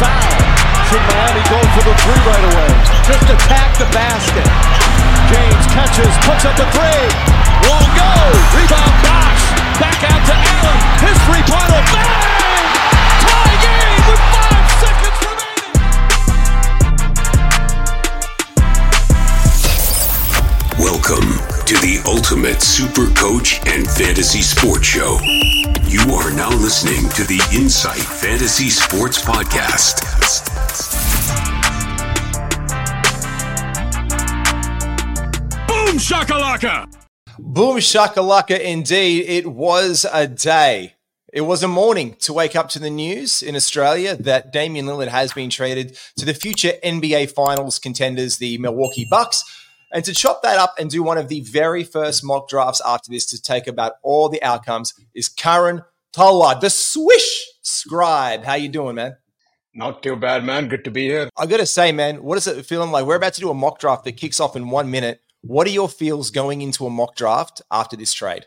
foul. Should Miami go for the three right away? Just attack the basket. James catches, puts up the three. Won't go. Rebound Bosh. Back out to Allen. His three-pointer. Bang! Tie game with five seconds remaining. Welcome to the Ultimate Super Coach and Fantasy Sports Show. You are now listening to the Insight Fantasy Sports Podcast. Boom shakalaka. Boom shakalaka indeed. It was a day. It was a morning to wake up to the news in Australia that Damian Lillard has been traded to the future NBA Finals contenders, the Milwaukee Bucks. And to chop that up and do one of the very first mock drafts after this to take about all the outcomes is Karan Talwar, the Swish scribe. How you doing, man? Not too bad, man. Good to be here. I got to say, man, what is it feeling like? We're about to do a mock draft that kicks off in one minute. What are your feels going into a mock draft after this trade?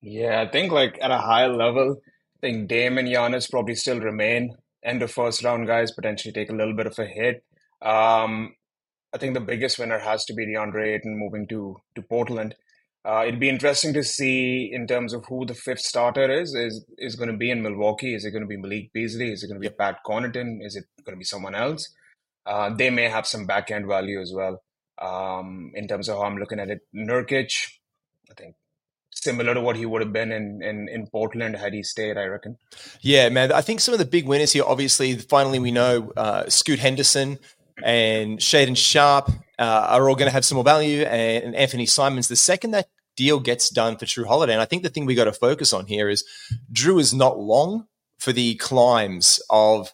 Yeah, I think like at a high level, I think Dame and Giannis probably still remain end of first round guys, potentially take a little bit of a hit. Um, I think the biggest winner has to be DeAndre Ayton moving to to Portland. Uh, it'd be interesting to see in terms of who the fifth starter is. Is is going to be in Milwaukee? Is it going to be Malik Beasley? Is it going to be Pat Connaughton? Is it going to be someone else? Uh, they may have some back end value as well. Um, in terms of how I'm looking at it, Nurkic, I think similar to what he would have been in, in, in Portland had he stayed, I reckon. Yeah, man. I think some of the big winners here, obviously, finally we know uh, Scoot Henderson and Shaedon Sharpe uh, are all going to have some more value, and, and Anthony Simons. The second that deal gets done for Jrue Holiday, and I think the thing we got to focus on here is Jrue is not long for the climbs of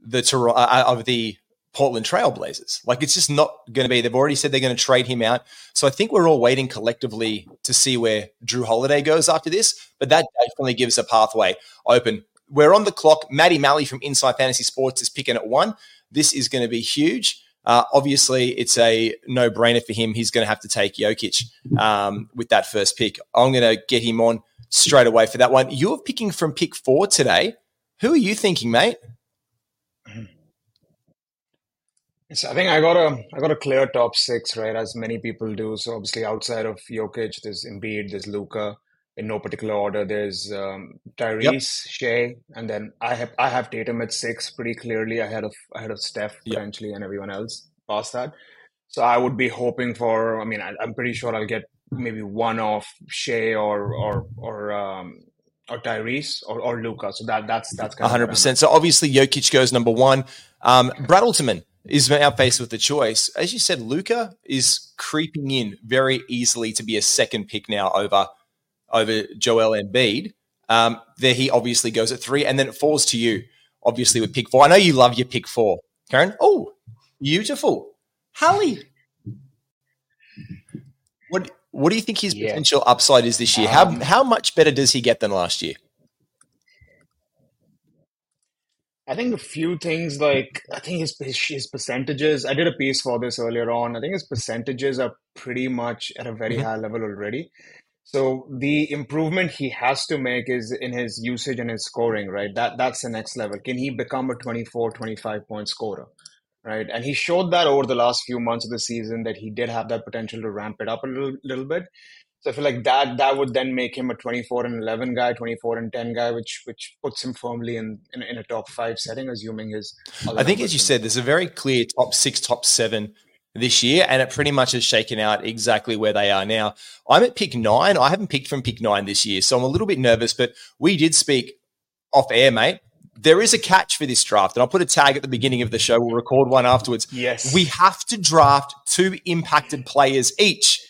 the Tor- uh, of the Portland Trailblazers. Like it's just not going to be. They've already said they're going to trade him out. So I think we're all waiting collectively to see where Jrue Holiday goes after this. But that definitely gives a pathway open. We're on the clock. Maddie Malley from Insight Fantasy Sports is picking at one. This is going to be huge. Uh, obviously, it's a no brainer for him. He's going to have to take Jokic um, with that first pick. I'm going to get him on straight away for that one. You're picking from pick four today. Who are you thinking, mate? So I think I got a I got a clear top six, right? As many people do. So obviously, outside of Jokic, there's Embiid, there's Luka. In no particular order, there's um, Tyrese, Yep. Shai, and then I have I have Tatum at six, pretty clearly ahead of ahead of Steph Yep. potentially and everyone else past that. So I would be hoping for. I mean, I, I'm pretty sure I'll get maybe one off Shai or or or um, or Tyrese or, or Luka. So that that's that's kind of hundred where I'm percent. So obviously Jokic goes number one. Um, Brad Alterman is now faced with the choice. As you said, Luka is creeping in very easily to be a second pick now over over Joel Embiid. Um, there he obviously goes at three, and then it falls to you, obviously with pick four. I know you love your pick four, Karan. Oh, beautiful, Hallie. What what do you think his Yeah. potential upside is this year? How Um, how much better does he get than last year? I think a few things like I think his, his his percentages. I did a piece for this earlier on. I think his percentages are pretty much at a very Mhm. high level already. So the improvement he has to make is in his usage and his scoring, right? That that's the next level. Can he become a 24, 25 point scorer? Right. And he showed that over the last few months of the season that he did have that potential to ramp it up a little little bit. So I feel like that that would then make him a 24 and 11 guy, 24 and 10 guy, which which puts him firmly in in, in a top five setting, assuming his. I think, as you can- said, there's a very clear top six, top seven this year, and it pretty much has shaken out exactly where they are now. I'm at pick nine. I haven't picked from pick nine this year, so I'm a little bit nervous, but we did speak off air, mate. There is a catch for this draft, and I'll put a tag at the beginning of the show. We'll record one afterwards. Yes. We have to draft two impacted players each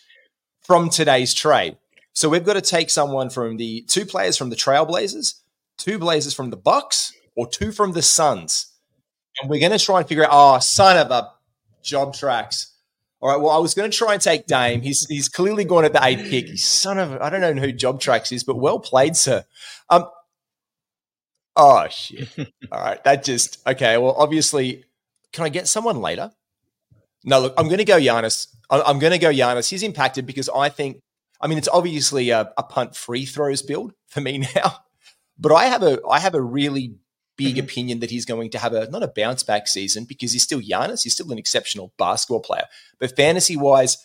from today's trade. So we've got to take someone from the two players from the Trailblazers, two Blazers from the Bucks, or two from the Suns. And we're going to try and figure out, oh, son of a job tracks. All right. Well, I was going to try and take Dame. He's he's clearly gone at the eight pick. He's son of I don't know who job tracks is, but well played, sir. Um. Oh shit. All right. That just okay. Well, obviously, can I get someone later? No, look, I'm going to go Giannis. I'm going to go Giannis. He's impacted because I think, I mean, it's obviously a, a punt free throws build for me now, but I have a I have a really big mm-hmm. opinion that he's going to have a not a bounce back season because he's still Giannis. He's still an exceptional basketball player. But fantasy wise,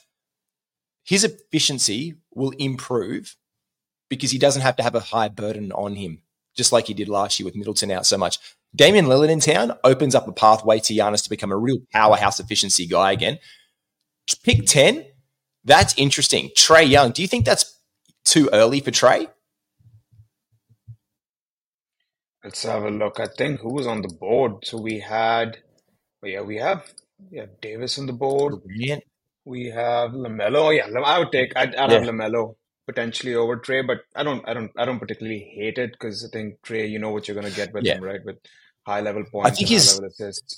his efficiency will improve because he doesn't have to have a high burden on him, just like he did last year with Middleton out so much. Damian Lillard in town opens up a pathway to Giannis to become a real powerhouse efficiency guy again. Pick 10, that's interesting. Trae Young, do you think that's too early for Trae? Let's have a look. I think who was on the board? So we had, oh yeah, we have, we have Davis on the board. Brilliant. We have Lamelo. Oh, yeah, I would take. I'd, I'd yeah. have Lamelo potentially over Trae, but I don't, I don't, I don't particularly hate it because I think Trae, you know what you're going to get with yeah. him, right? With high level points. I think he's,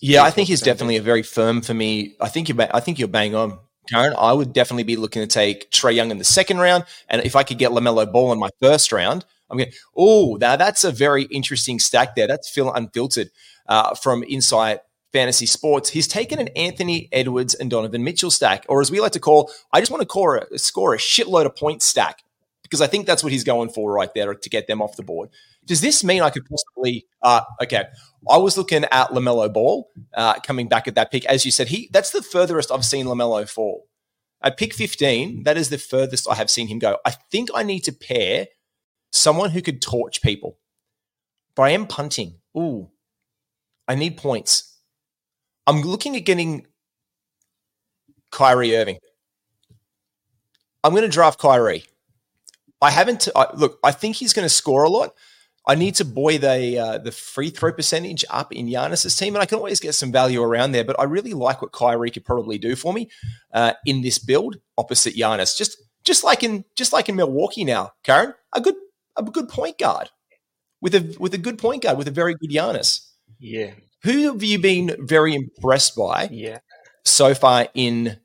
yeah, I think he's definitely a very firm for me. I think you, I think you're bang on. Karan, I would definitely be looking to take Trae Young in the second round, and if I could get Lamelo Ball in my first round, I'm going. Oh, now that's a very interesting stack there. That's Phil Unfiltered uh, from Insight Fantasy Sports. He's taken an Anthony Edwards and Donovan Mitchell stack, or as we like to call, I just want to call a, score a shitload of points stack because I think that's what he's going for right there to get them off the board. Does this mean I could possibly? Uh, okay, I was looking at Lamelo Ball uh, coming back at that pick, as you said. He that's the furthest I've seen Lamelo fall. At pick 15, that is the furthest I have seen him go. I think I need to pair someone who could torch people. But I am punting. Ooh, I need points. I'm looking at getting Kyrie Irving. I'm going to draft Kyrie. I haven't. I, look, I think he's going to score a lot. I need to buoy the uh, the free throw percentage up in Giannis's team, and I can always get some value around there. But I really like what Kyrie could probably do for me uh, in this build opposite Giannis. Just just like in just like in Milwaukee now, Karen, a good a good point guard with a with a good point guard with a very good Giannis. Yeah. Who have you been very impressed by? Yeah. So far in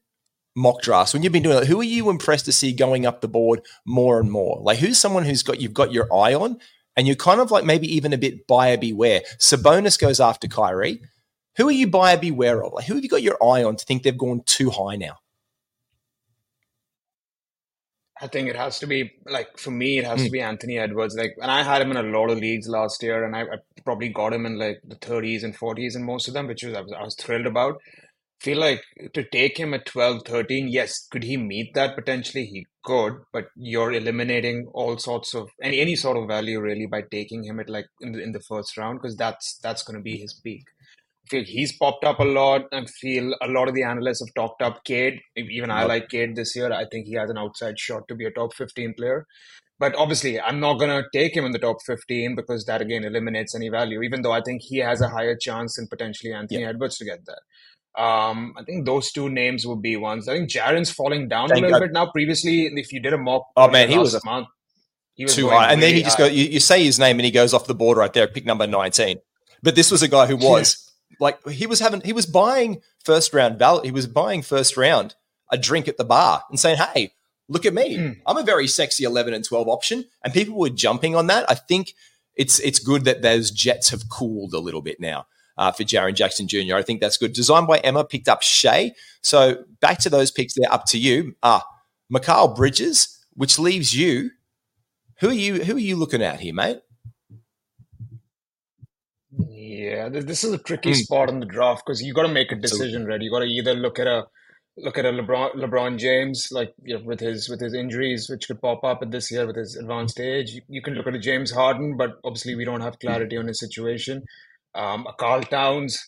mock drafts when you've been doing it, who are you impressed to see going up the board more and more? Like who's someone who's got you've got your eye on and you're kind of like maybe even a bit buyer beware. Sabonis goes after Kyrie. Who are you buyer beware of? Like who have you got your eye on to think they've gone too high now? I think it has to be like for me, it has mm. to hmm. be Anthony Edwards. Like, and I had him in a lot of leagues last year, and I, I, probably got him in like the 30s and 40s in most of them, which was I was, I was thrilled about. Feel like to take him at 12, 13, yes, could he meet that potentially? He could, but you're eliminating all sorts of any any sort of value really by taking him at like in the, in the first round because that's that's going to be his peak. I feel he's popped up a lot and feel a lot of the analysts have talked up Cade. Even I like Cade this year. I think he has an outside shot to be a top 15 player. But obviously, I'm not going to take him in the top 15 because that again eliminates any value, even though I think he has a higher chance than potentially Anthony Edwards to get there. Um, I think those two names would be ones. I think Jaren's falling down Thank a little God. bit now. Previously, if you did a mock, oh man, he was a month, he was too high, and then he just go. You, you, say his name, and he goes off the board right there, pick number nineteen. But this was a guy who was like he was having he was buying first round val- he was buying first round a drink at the bar and saying, "Hey, look at me. Mm. I'm a very sexy 11 and 12 option." And people were jumping on that. I think it's it's good that those jets have cooled a little bit now. Uh, for Jaren Jackson Jr. I think that's good. Designed by Emma, picked up Shai. So back to those picks there, up to you. Ah, Mikal Bridges, which leaves you. Who are you? Who are you looking at here, mate? Yeah, this is a tricky mm. spot in the draft because you got to make a decision, right? You got to either look at a look at a LeBron LeBron James, like you know, with his with his injuries, which could pop up at this year with his advanced age. You, you, can look at a James Harden, but obviously we don't have clarity on his situation. Um, a Karl Towns,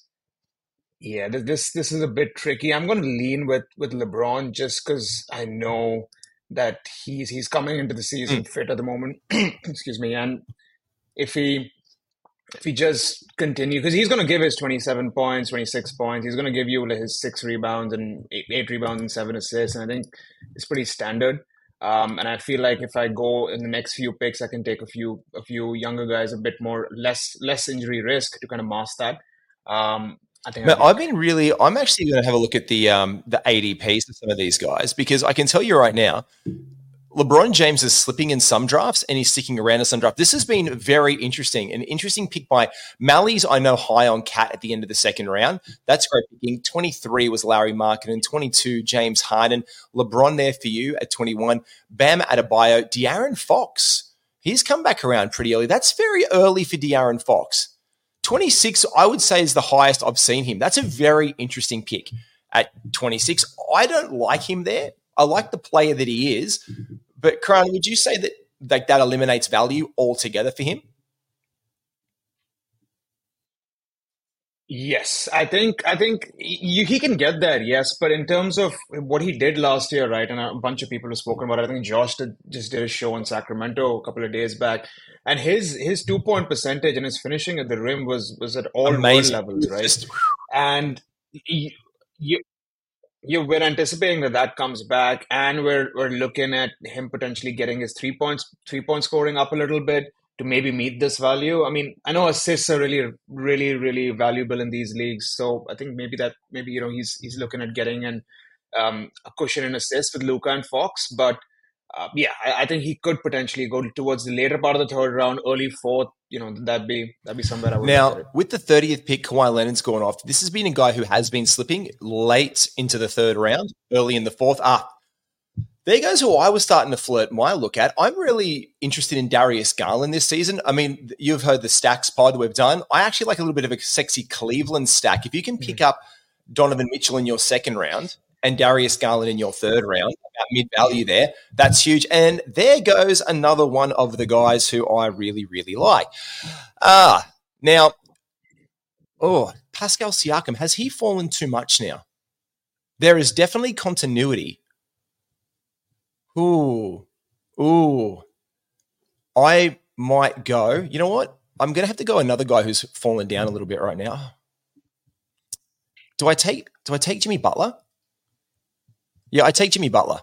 yeah, this this, this is a bit tricky. I'm going to lean with with LeBron just because I know that he's he's coming into the season mm. fit at the moment. Excuse me, and if he if he just continue because he's going to give his 27 points 26 points he's going to give you his six rebounds and eight, eight, rebounds and seven assists and i think it's pretty standard um, and i feel like if i go in the next few picks i can take a few a few younger guys a bit more less less injury risk to kind of mask that um, I think I've been really. I'm actually going to have a look at the um, the ADPs of some of these guys because I can tell you right now, LeBron James is slipping in some drafts and he's sticking around in some drafts. This has been very interesting. An interesting pick by Mally's, I know, high on Cat at the end of the second round. That's great picking. 23 was Lauri and 22, James Harden. LeBron there for you at 21. Bam Adebayo. De'Aaron Fox. He's come back around pretty early. That's very early for De'Aaron Fox. 26, I would say, is the highest I've seen him. That's a very interesting pick at 26. I don't like him there. I like the player that he is. But, Karan, would you say that like, that eliminates value altogether for him? Yes, I think I think you, he can get there. Yes, but in terms of what he did last year, right, and a bunch of people have spoken about. It, I think Josh did, just did a show in Sacramento a couple of days back, and his his two point percentage and his finishing at the rim was was at all Amazing. levels, right? Just, and you, you you we're anticipating that that comes back, and we're we're looking at him potentially getting his three points three point scoring up a little bit to maybe meet this value. I mean, I know assists are really, really, really valuable in these leagues. So I think maybe that maybe you know he's he's looking at getting an um, a cushion in assists with Luka and Fox. But uh, yeah, I, I, think he could potentially go towards the later part of the third round, early fourth. You know, that'd be that'd be somewhere I would. Now, with the thirtieth pick, Kawhi Leonard's gone off. This has been a guy who has been slipping late into the third round, early in the fourth. Ah, there goes who I was starting to flirt my look at. I'm really interested in Darius Garland this season. I mean, you've heard the stacks pod we've done. I actually like a little bit of a sexy Cleveland stack. If you can pick mm. up Donovan Mitchell in your second round and Darius Garland in your third round, mid value there, that's huge. And there goes another one of the guys who I really, really like. Ah, now, oh, Pascal Siakam, has he fallen too much now? There is definitely continuity Ooh, ooh. I might go. You know what? I'm going to have to go another guy who's fallen down a little bit right now. Do I take? Do I take Jimmy Butler? Yeah, I take Jimmy Butler.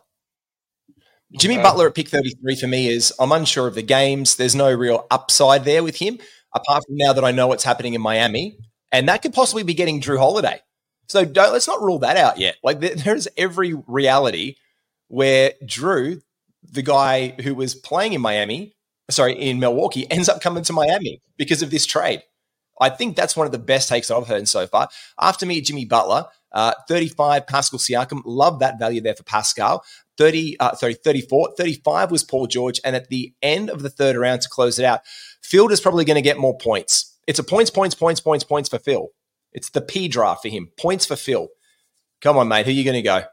Jimmy okay. Butler at pick 33 for me is I'm unsure of the games. There's no real upside there with him, apart from now that I know what's happening in Miami. And that could possibly be getting Jrue Holiday. So don't let's not rule that out yet. Like there's every reality where Jrue, the guy who was playing in Miami, sorry, in Milwaukee, ends up coming to Miami because of this trade. I think that's one of the best takes that I've heard so far. After me, Jimmy Butler, uh, 35, Pascal Siakam. Love that value there for Pascal. 30, uh, sorry, 34. 35 was Paul George. And at the end of the third round to close it out, Phil is probably going to get more points. It's a points, points, points, points, points for Phil. It's the P draft for him. Points for Phil. Come on, mate. Who are you going to go?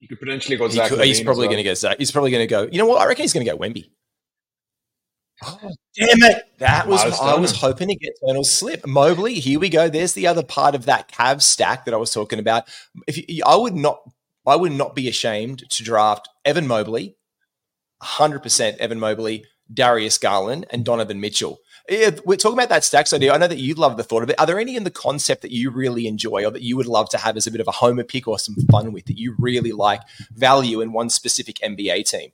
You could potentially go Zach. Could, he's probably well. going to go Zach. He's probably going to go. You know what? I reckon he's going to go Wemby. Oh, damn it! That was I was hoping to get Eternal Slip. Mobley, here we go. There's the other part of that Cavs stack that I was talking about. If you, I would not, I would not be ashamed to draft Evan Mobley, hundred percent Evan Mobley, Darius Garland, and Donovan Mitchell we're talking about that stacks idea. I know that you'd love the thought of it. Are there any in the concept that you really enjoy or that you would love to have as a bit of a homer pick or some fun with that you really like value in one specific NBA team?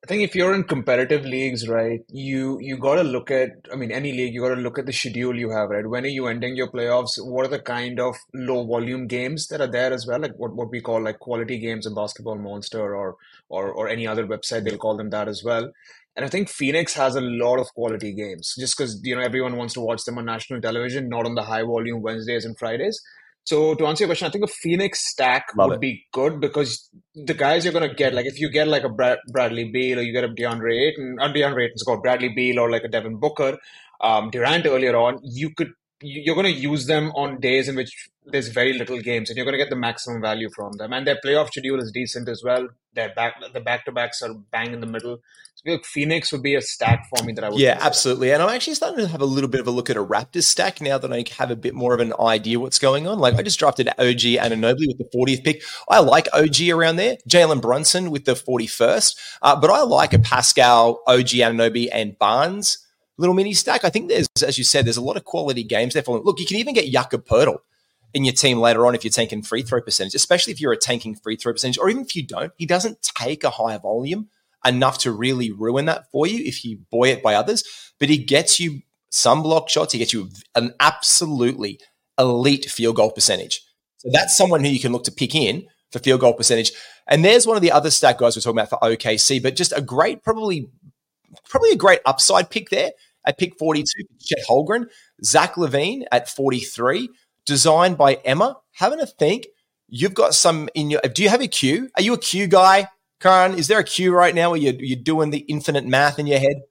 I think if you're in competitive leagues, right, you you got to look at. I mean, any league, you got to look at the schedule you have, right. When are you ending your playoffs? What are the kind of low volume games that are there as well? Like what, what we call like quality games in Basketball Monster or or or any other website, they'll call them that as well. And I think Phoenix has a lot of quality games just because, you know, everyone wants to watch them on national television, not on the high volume Wednesdays and Fridays. So to answer your question, I think a Phoenix stack Love would it. be good because the guys you're going to get, like if you get like a Brad- Bradley Beal or you get a DeAndre Ayton, or DeAndre Ayton's called Bradley Beal or like a Devin Booker, um, Durant earlier on, you could you're going to use them on days in which there's very little games, and you're going to get the maximum value from them. And their playoff schedule is decent as well. Their back, the back to backs are bang in the middle. So like Phoenix would be a stack for me that I would. Yeah, consider. absolutely. And I'm actually starting to have a little bit of a look at a Raptors stack now that I have a bit more of an idea what's going on. Like I just drafted OG Anunoby with the 40th pick. I like OG around there. Jalen Brunson with the 41st, uh, but I like a Pascal, OG Anunoby, and Barnes little mini stack. I think there's, as you said, there's a lot of quality games there. For look, you can even get Jakob Poeltl in your team later on if you're tanking free throw percentage, especially if you're a tanking free throw percentage, or even if you don't. He doesn't take a high volume enough to really ruin that for you if you buoy it by others, but he gets you some block shots. He gets you an absolutely elite field goal percentage. So that's someone who you can look to pick in for field goal percentage. And there's one of the other stack guys we're talking about for OKC, but just a great, probably, probably a great upside pick there at pick 42, Chet Holmgren, Zach LaVine at 43, designed by Emma. Having a think, you've got some in your. Do you have a Q? Are you a Q guy, Karan, is there a cue right now where you're, you're doing the infinite math in your head?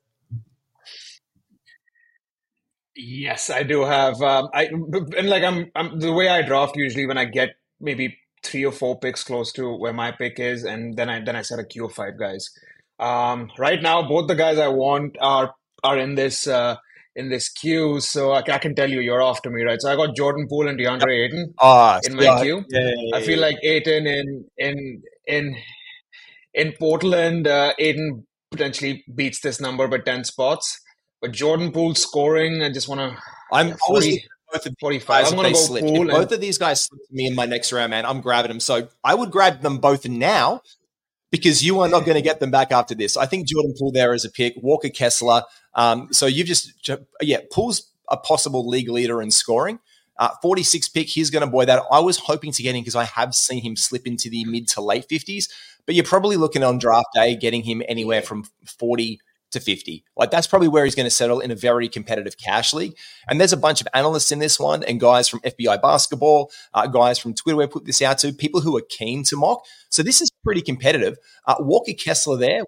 Yes, I do have. Um, I and like I'm, I'm the way I draft usually when I get maybe three or four picks close to where my pick is, and then I then I set a queue of five guys. Um, right now, both the guys I want are are in this uh, in this queue, so I, I can tell you you're after me, right? So I got Jordan Poole and DeAndre Ayton Ah, in my yeah, queue. yeah, yeah, I feel like Ayton in in in in Portland, uh, Ayton potentially beats this number by ten spots. But Jordan Poole scoring, I just want to I'm yeah, 40, at both of 45. guys I'm gonna go. Poole If and both of these guys slipped to me in my next round, man, I'm grabbing them. So I would grab them both now because you are not going to get them back after this. I think Jordan Poole there is a pick. Walker Kessler. Um, so you've just yeah, Poole's a possible league leader in scoring. Uh, 46 pick, he's going to boy that. I was hoping to get him because I have seen him slip into the mid to late 50s, but you're probably looking on draft day getting him anywhere from 40 to 50. Like that's probably where he's going to settle in a very competitive cash league. And there's a bunch of analysts in this one and guys from FBI basketball, uh, guys from Twitter where put this out to people who are keen to mock. So this is pretty competitive. Uh, Walker Kessler there,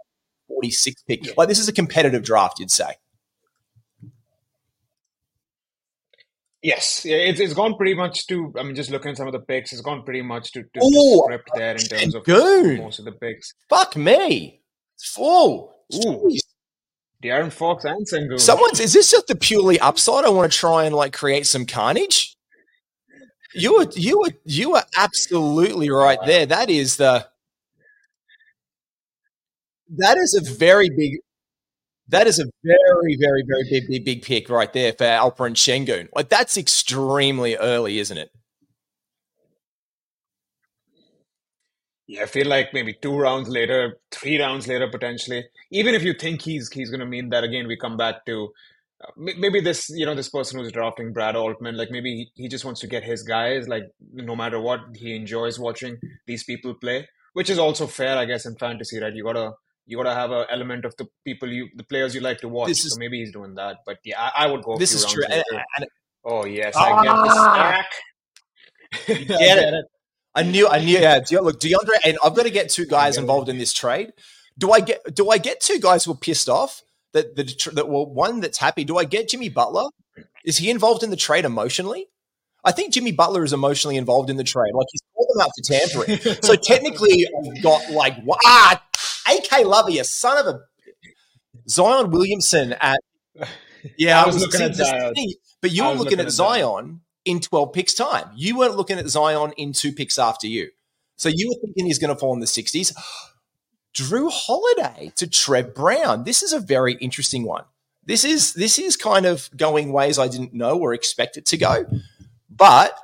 46 pick. Like this is a competitive draft, you'd say. Yes, it's it's gone pretty much to. I mean, just looking at some of the picks, it's gone pretty much to, to, to Oh, script there in terms of most of the picks. Fuck me. Full. Ooh. De'Aaron Fox and Sengun. Someone's is this just the purely upside? I want to try and like create some carnage. You were you were you were absolutely right there. That is the that is a very big that is a very, very, very big, big, big pick right there for Alperen Şengün. Like that's extremely early, isn't it? Yeah, I feel like maybe two rounds later, three rounds later, potentially. Even if you think he's he's going to mean that again, we come back to uh, may- maybe this you know this person who's drafting Brad Altman, like maybe he, he just wants to get his guys. Like no matter what, he enjoys watching these people play, which is also fair, I guess, in fantasy, right? You gotta you gotta have an element of the people you the players you like to watch. This is- so maybe he's doing that. But yeah, I, I would go. A This few is rounds true. And, later. and oh yes, I get the Ah! stack. You get it. I knew, I knew. Yeah, De- look, DeAndre, and I've got to get two guys involved in this trade. Do I get? Do I get two guys who are pissed off that the that well, one that's happy? Do I get Jimmy Butler? Is he involved in the trade emotionally? I think Jimmy Butler is emotionally involved in the trade. Like he's called them out for tampering. so technically, I've got like ah, AK Lover, you son of a Zion Williamson at yeah. I was looking see, at this Zion. but you I were looking, looking at at Zion. In twelve picks time. You weren't looking at Zion in two picks after you. So you were thinking he's going to fall in the sixties. Jrue Holiday to Trev Brown. This is a very interesting one. This is this is kind of going ways I didn't know or expect it to go. But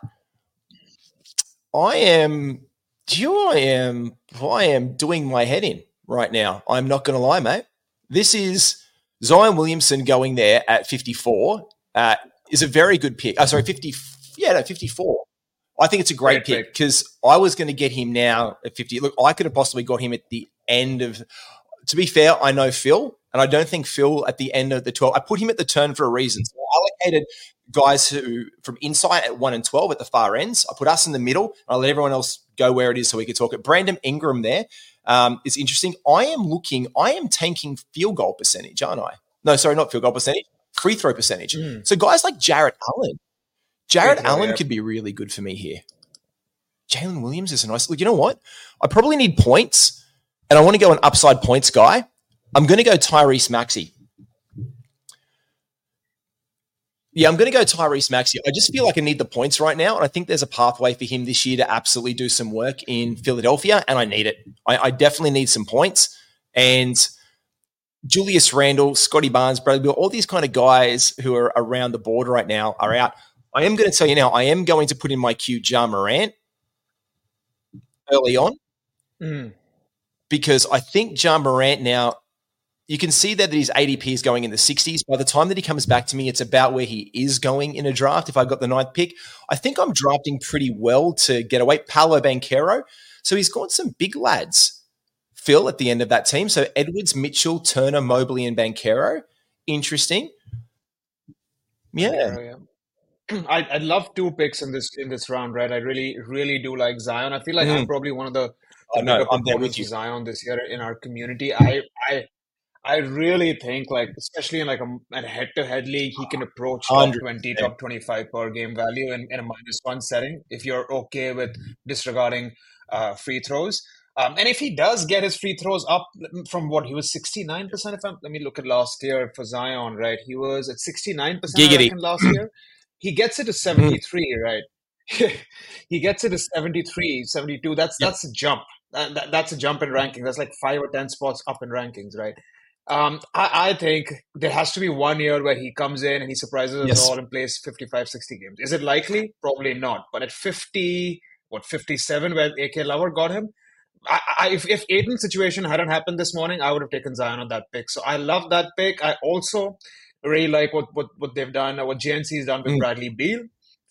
I am you know, I am I am doing my head in right now. I'm not gonna lie, mate. This is Zion Williamson going there at 54 uh, is a very good pick. Uh, sorry, 50 yeah, no, 54. I think it's a great, Great pick because I was going to get him now at 50. Look, I could have possibly got him at the end of. To be fair, I know Phil, and I don't think Phil at the end of the 12. I put him at the turn for a reason. So I allocated guys who from inside at 1 and 12 at the far ends. I put us in the middle, and I let everyone else go where it is so we could talk it. Brandon Ingram there um, is interesting. I am looking, I am tanking field goal percentage, aren't I? No, sorry, not field goal percentage, free throw percentage. Mm. So guys like Jarrett Allen, Jarrett throw, Allen yeah. could be really good for me here. Jalen Williams is a nice look. You know what? I probably need points, and I want to go an upside points guy. I'm going to go Tyrese Maxey. Yeah, I'm going to go Tyrese Maxey. I just feel like I need the points right now, and I think there's a pathway for him this year to absolutely do some work in Philadelphia, and I need it. I, I definitely need some points. And Julius Randle, Scotty Barnes, Bradley Beal, all these kind of guys who are around the board right now are out. I am going to tell you now, I am going to put in my queue Ja Morant early on Mm. because I think Ja Morant now, you can see that his ADP is going in the 60s. By the time that he comes back to me, it's about where he is going in a draft. If I got the ninth pick, I think I'm drafting pretty well to get away. Paolo Banchero. So he's got some big lads, Phil, at the end of that team. So Edwards, Mitchell, Turner, Mobley, and Banchero. Interesting. Yeah. Yeah. I I'd love two picks in this in this round, right? I really really do like Zion. I feel like I'm Mm. probably one of the Oh, no, I'm there with you. Zion this year in our community. I I I really think like especially in like a, a head-to-head league, he can approach top 100%. 20, top 25 per game value in, in a minus one setting if you're okay with disregarding uh, free throws. Um, and if he does get his free throws up from what he was 69%, if I'm, let me look at last year for Zion, right? He was at 69% Giggity. last year. He gets it to 73, right? he gets it to 73, 72. That's Yep. that's a jump. That, that, that's a jump in ranking. That's like five or 10 spots up in rankings, right? Um, I, I think there has to be one year where he comes in and he surprises us Yes. all and plays 55, 60 games. Is it likely? Probably not. But at 50, what, 57, where AK Lover got him, I, I, if, if Ayton's situation hadn't happened this morning, I would have taken Zion on that pick. So I love that pick. I also really like what, what, what they've done, what what has done with Mm. Bradley Beal.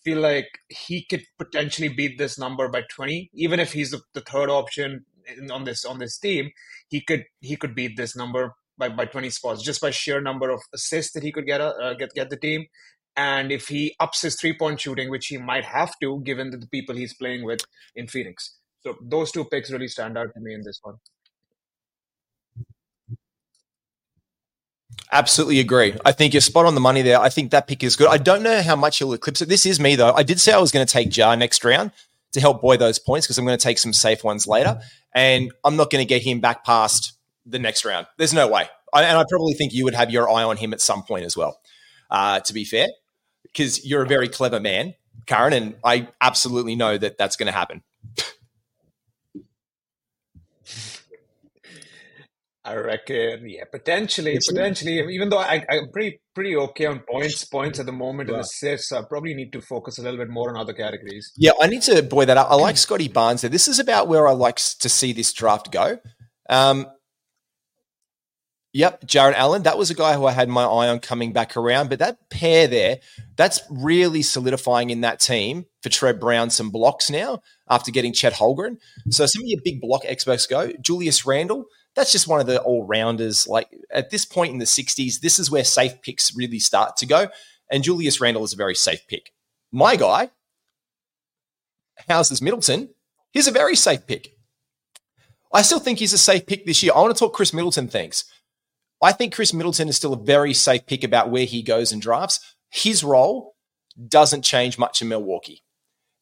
Feel like he could potentially beat this number by 20, even if he's the, the third option in, on this on this team. He could he could beat this number by, by 20 spots just by sheer number of assists that he could get uh, get get the team. And if he ups his three point shooting, which he might have to, given the people he's playing with in Phoenix. So those two picks really stand out to me in this one. Absolutely agree. I think you're spot on the money there. I think that pick is good. I don't know how much he'll eclipse it. This is me though. I did say I was going to take Ja next round to help buoy those points because I'm going to take some safe ones later, and I'm not going to get him back past the next round. There's no way. I, and I probably think you would have your eye on him at some point as well. Uh, to be fair, because you're a very clever man, Karan, and I absolutely know that that's going to happen. I reckon, yeah, potentially, It's- potentially. Even though I, I'm pretty pretty okay on points, points at the moment and Right. assists, I probably need to focus a little bit more on other categories. Yeah, I need to buoy that up. I like Scotty Barnes there. This is about where I like to see this draft go. Um, yep, Jarrett Allen. That was a guy who I had my eye on coming back around. But that pair there, that's really solidifying in that team for Trev Brown some blocks now after getting Chet Holmgren. So some of your big block experts go. Julius Randle, that's just one of the all rounders. Like at this point in the 60s, this is where safe picks really start to go. And Julius Randle is a very safe pick. My guy, Houses Middleton, he's a very safe pick. I still think he's a safe pick this year. I want to talk Khris Middleton things. I think Khris Middleton is still a very safe pick about where he goes and drafts. His role doesn't change much in Milwaukee.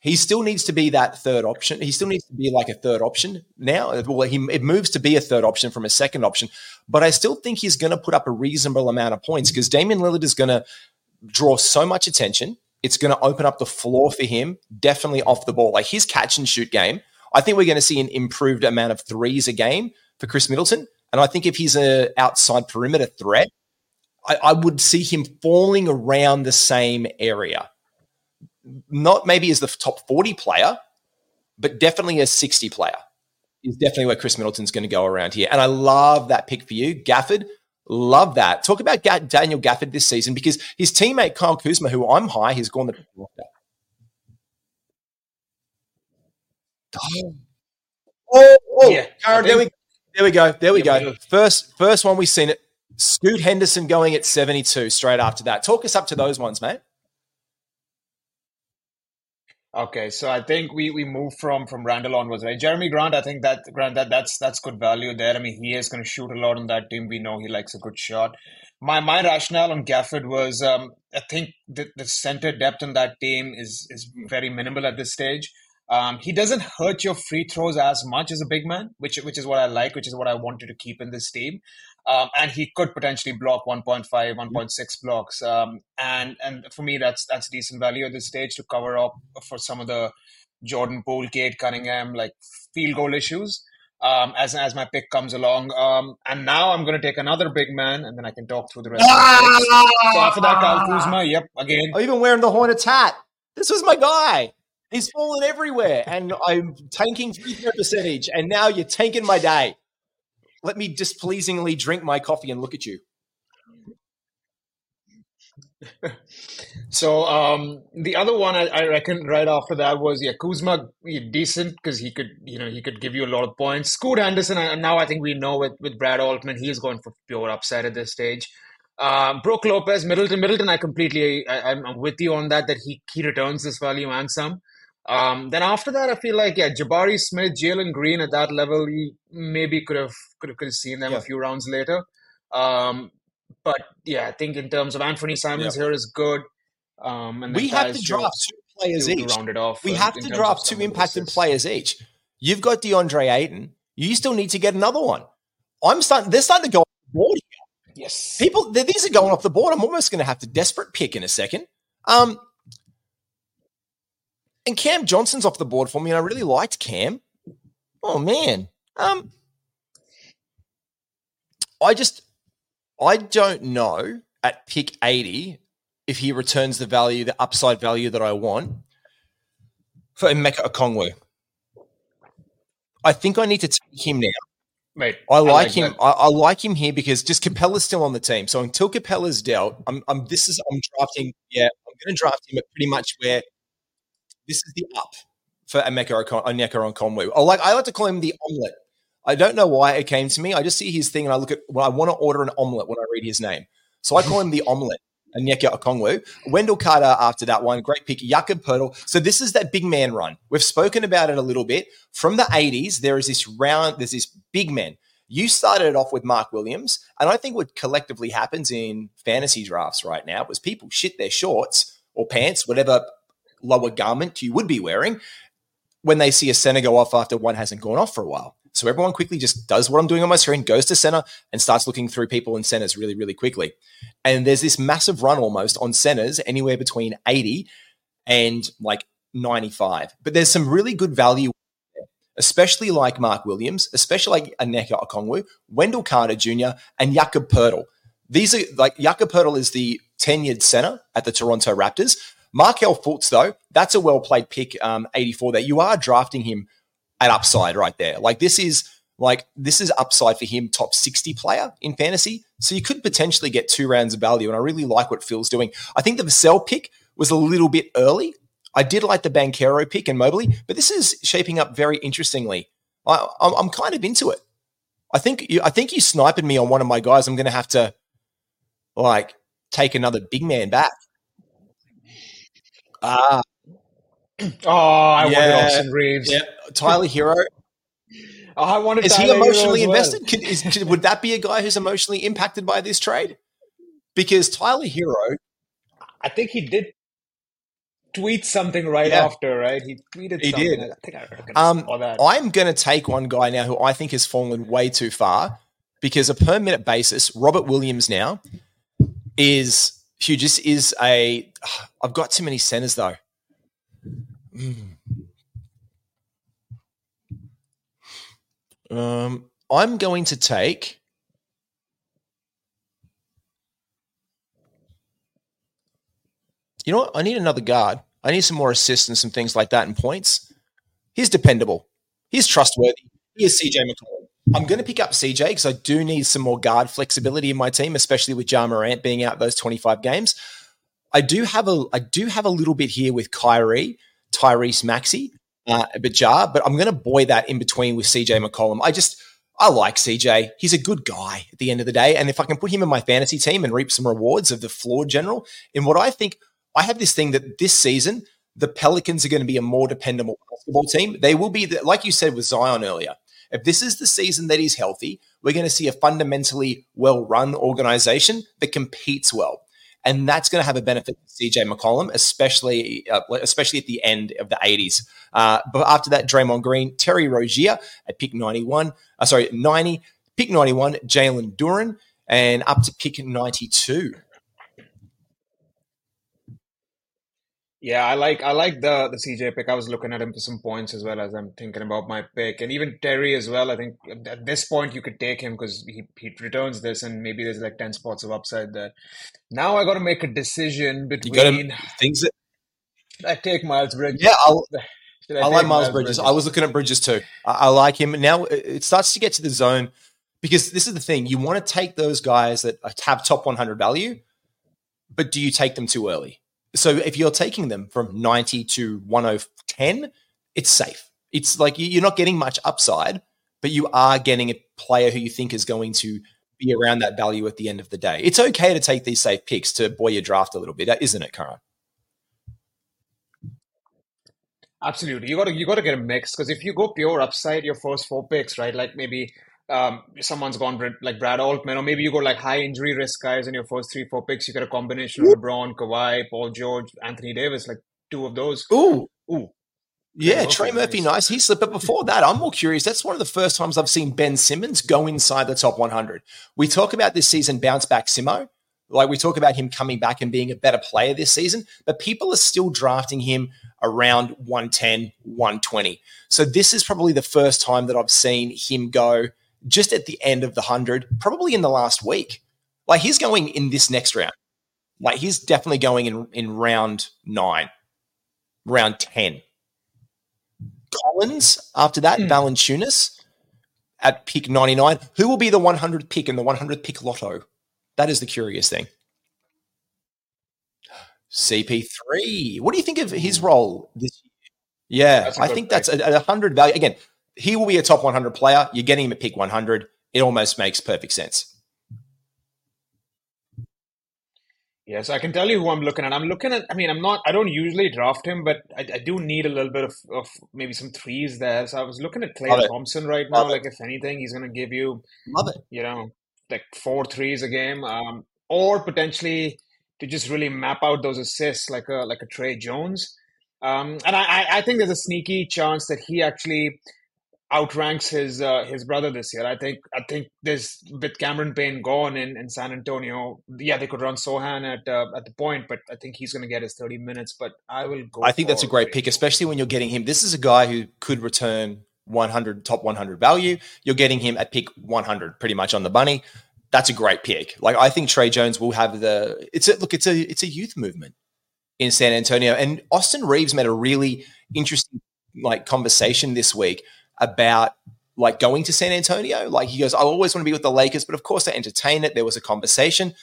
He still needs to be that third option. He still needs to be like a third option now. Well, he it moves to be a third option from a second option, but I still think he's going to put up a reasonable amount of points because Damian Lillard is going to draw so much attention. It's going to open up the floor for him, definitely off the ball. Like his catch and shoot game, I think we're going to see an improved amount of threes a game for Khris Middleton. And I think if he's an outside perimeter threat, I, I would see him falling around the same area. Not maybe as the top 40 player, but definitely a 60 player is definitely where Khris Middleton's going to go around here. And I love that pick for you, Gafford. Love that. Talk about Ga- Daniel Gafford this season because his teammate Kyle Kuzma, who I'm high, has gone the Oh, oh Yeah, Karan, there we there we go. There we Yeah, go. First first one we've seen it. Scoot Henderson going at 72 straight after that. Talk us up to those ones, mate. Okay, so I think we we moved from from Randle onwards, right? Jerami Grant, I think that Grant that that's that's good value there. I mean, he is going to shoot a lot on that team. We know he likes a good shot. My my rationale on Gafford was um, I think the, the center depth on that team is is very minimal at this stage. Um, he doesn't hurt your free throws as much as a big man, which which is what I like, which is what I wanted to keep in this team. Um, and he could potentially block 1.5, 1.6 blocks. Um, and and for me, that's that's decent value at this stage to cover up for some of the Jordan Poole, Cade Cunningham, like field goal issues. Um, as as my pick comes along, um, and now I'm going to take another big man, and then I can talk through the rest. of the. So after that, Kyle Kuzma, yep, again, I'm even wearing the Hornets hat. This was my guy. He's fallen everywhere, and I'm tanking free throw percentage, and now you're tanking my day. Let me displeasingly drink my coffee and look at you. So um, the other one I, I reckon right after that was yeah Kuzma decent because he could you know he could give you a lot of points. Scoot Henderson and now I think we know with with Brad Altman he is going for pure upside at this stage. Um, Brook Lopez Middleton Middleton I completely I, I'm I'm with you on that that he he returns this value and some. Um, then after that, I feel like yeah, Jabari Smith, Jalen Green at that level, we maybe could have could have, could have seen them Yeah. a few rounds later. Um, but yeah, I think in terms of Anthony Simons here is good. Um, and We have to draft Jones two players each. round it off. We uh, have to draft two impacted players each. You've got DeAndre Ayton. You still need to get another one. I'm starting. They're starting to go off the board. Yes. People, these are going off the board. I'm almost going to have to desperate pick in a second. Um, and Cam Johnson's off the board for me, and I really liked Cam. Oh man, um, I just, I don't know at pick 80 if he returns the value, the upside value that I want for Emeka Okongwu. I think I need to take him now. Right. I like, him. I, I like him here because just Capela's still on the team. So until Capela's dealt, I'm, I'm. This is I'm drafting. Yeah, I'm going to draft him at pretty much where this is the up for Emeka Okon- Onyeka. I like. I like to call him the omelet. I don't know why it came to me. I just see his thing and I look at. Well, I want to order an omelet when I read his name, so I call him the omelet. Onyeka Okongwu. Wendell Carter after that one. Great pick. Jakob Poeltl. So this is that big man run. We've spoken about it a little bit. From the 80s, there is this round, there's this big men. You started it off with Mark Williams. And I think what collectively happens in fantasy drafts right now was people shit their shorts or pants, whatever lower garment you would be wearing, when they see a center go off after one hasn't gone off for a while. So everyone quickly just does what I'm doing on my screen, goes to center and starts looking through people in centers really, really quickly. And there's this massive run almost on centers, anywhere between 80 and like 95. But there's some really good value, especially like Mark Williams, especially like Onyeka Okongwu, Wendell Carter Jr., and Jakob Poeltl. These are like Jakob Poeltl is the tenured center at the Toronto Raptors. Markelle Fultz, though, that's a well played pick, um, 84 that you are drafting him at upside right there. Like this is like this is upside for him, top 60 player in fantasy. So you could potentially get two rounds of value. And I really like what Phil's doing. I think the Vassell pick was a little bit early. I did like the Banchero pick and Mobley, but this is shaping up very interestingly. I, I'm, I'm kind of into it. I think you, I think you sniping me on one of my guys. I'm going to have to like take another big man back. Ah, Oh, I wanted Yeah. Austin Reaves. yeah. Tyler Herro. Oh, I wanted Is he Tyler Herro emotionally as well. invested? Could, is, could- would that be a guy who's emotionally impacted by this trade? Because Tyler Herro, I think he did tweet something right Yeah. after, right? He tweeted He something. did. I think I um. I'm going to take one guy now who I think has fallen way too far because a per minute basis, Robert Williams now is huge. This is a. I've got too many centers though. Mm. Um, I'm going to take. You know what? I need another guard. I need some more assists and some things like that and points. He's dependable. He's trustworthy. He is CJ McCollum. I'm going to pick up CJ because I do need some more guard flexibility in my team, especially with Ja Morant being out those 25 games. I do have a I do have a little bit here with Kyrie, Tyrese Maxey, uh, but Ja, but I'm going to buoy that in between with CJ McCollum. I just I like CJ. He's a good guy at the end of the day, and if I can put him in my fantasy team and reap some rewards of the flawed general in what I think, I have this thing that this season the Pelicans are going to be a more dependable basketball team. They will be, like you said with Zion earlier. If this is the season that he's healthy, we're going to see a fundamentally well-run organization that competes well and that's going to have a benefit to CJ McCollum, especially uh, especially at the end of the 80s. Uh, but after that, Draymond Green, Terry Rozier at pick 91, uh, sorry, 90, pick 91, Jalen Duren, and up to pick 92. Yeah, I like I like the the CJ pick. I was looking at him for some points as well as I'm thinking about my pick, and even Terry as well. I think at this point you could take him because he he returns this, and maybe there's like ten spots of upside there. Now I got to make a decision You between. to things that, I take Miles Bridges. yeah, I'll, Should I, like Miles Bridges. I was looking at Bridges too. I, I like him. Now it starts to get to the zone because this is the thing. You want to take those guys that have top 100 value, but do you take them too early? So if you're taking them from 90 to 110, it's safe. It's like you- you're not getting much upside, but you are getting a player who you think is going to be around that value at the end of the day. It's okay to take these safe picks to buoy your draft a little bit, isn't it, Karan? Absolutely, you got to you got to get a mix because if you go pure upside, your first four picks, right? Like maybe um, someone's gone like Brad Altman, or maybe you go like high injury risk guys in your first three four picks. You get a combination of LeBron, Kawhi, Paul George, Anthony Davis, like two of those. Ooh, ooh, yeah, Trey Murphy, nice. nice. He slipped, but before that, I'm more curious. That's one of the first times I've seen Ben Simmons go inside the top 100. We talk about this season bounce back Simo. Like we talk about him coming back and being a better player this season, but people are still drafting him around 110, 120. So this is probably the first time that I've seen him go just at the end of the 100, probably in the last week. Like he's going in this next round. Like he's definitely going in, in round nine, round 10. Collins after that, mm. Valanciunas at pick 99. Who will be the 100th pick in the 100th pick lotto? That is the curious thing. CP3. What do you think of his role this year? Yeah, I think that's a, a hundred value. Again, he will be a top 100 player. You're getting him at pick 100. It almost makes perfect sense. Yes, I can tell you who I'm looking at. I'm looking at. I mean, I'm not. I don't usually draft him, but I, I do need a little bit of, of maybe some threes there. So I was looking at Klay Thompson right now. Love like, it. if anything, he's going to give you, love it. You know, like four threes a game, um, or potentially to just really map out those assists like a like a Tre Jones. Um, and I, I think there's a sneaky chance that he actually outranks his uh, his brother this year. I think I think there's with Cameron Payne gone in, in San Antonio. Yeah, they could run Sochan at uh, at the point, but I think he's going to get his 30 minutes. But I will go. I think that's a great pick, especially when you're getting him. This is a guy who could return 100 top 100 value. You're getting him at pick 100, pretty much on the bunny that's a great pick. Like I think Tre Jones will have the it's a look, it's a it's a youth movement in San Antonio. And Austin Reaves made a really interesting like conversation this week about like going to San Antonio. Like he goes, I always want to be with the Lakers, but of course they entertain it. There was a conversation.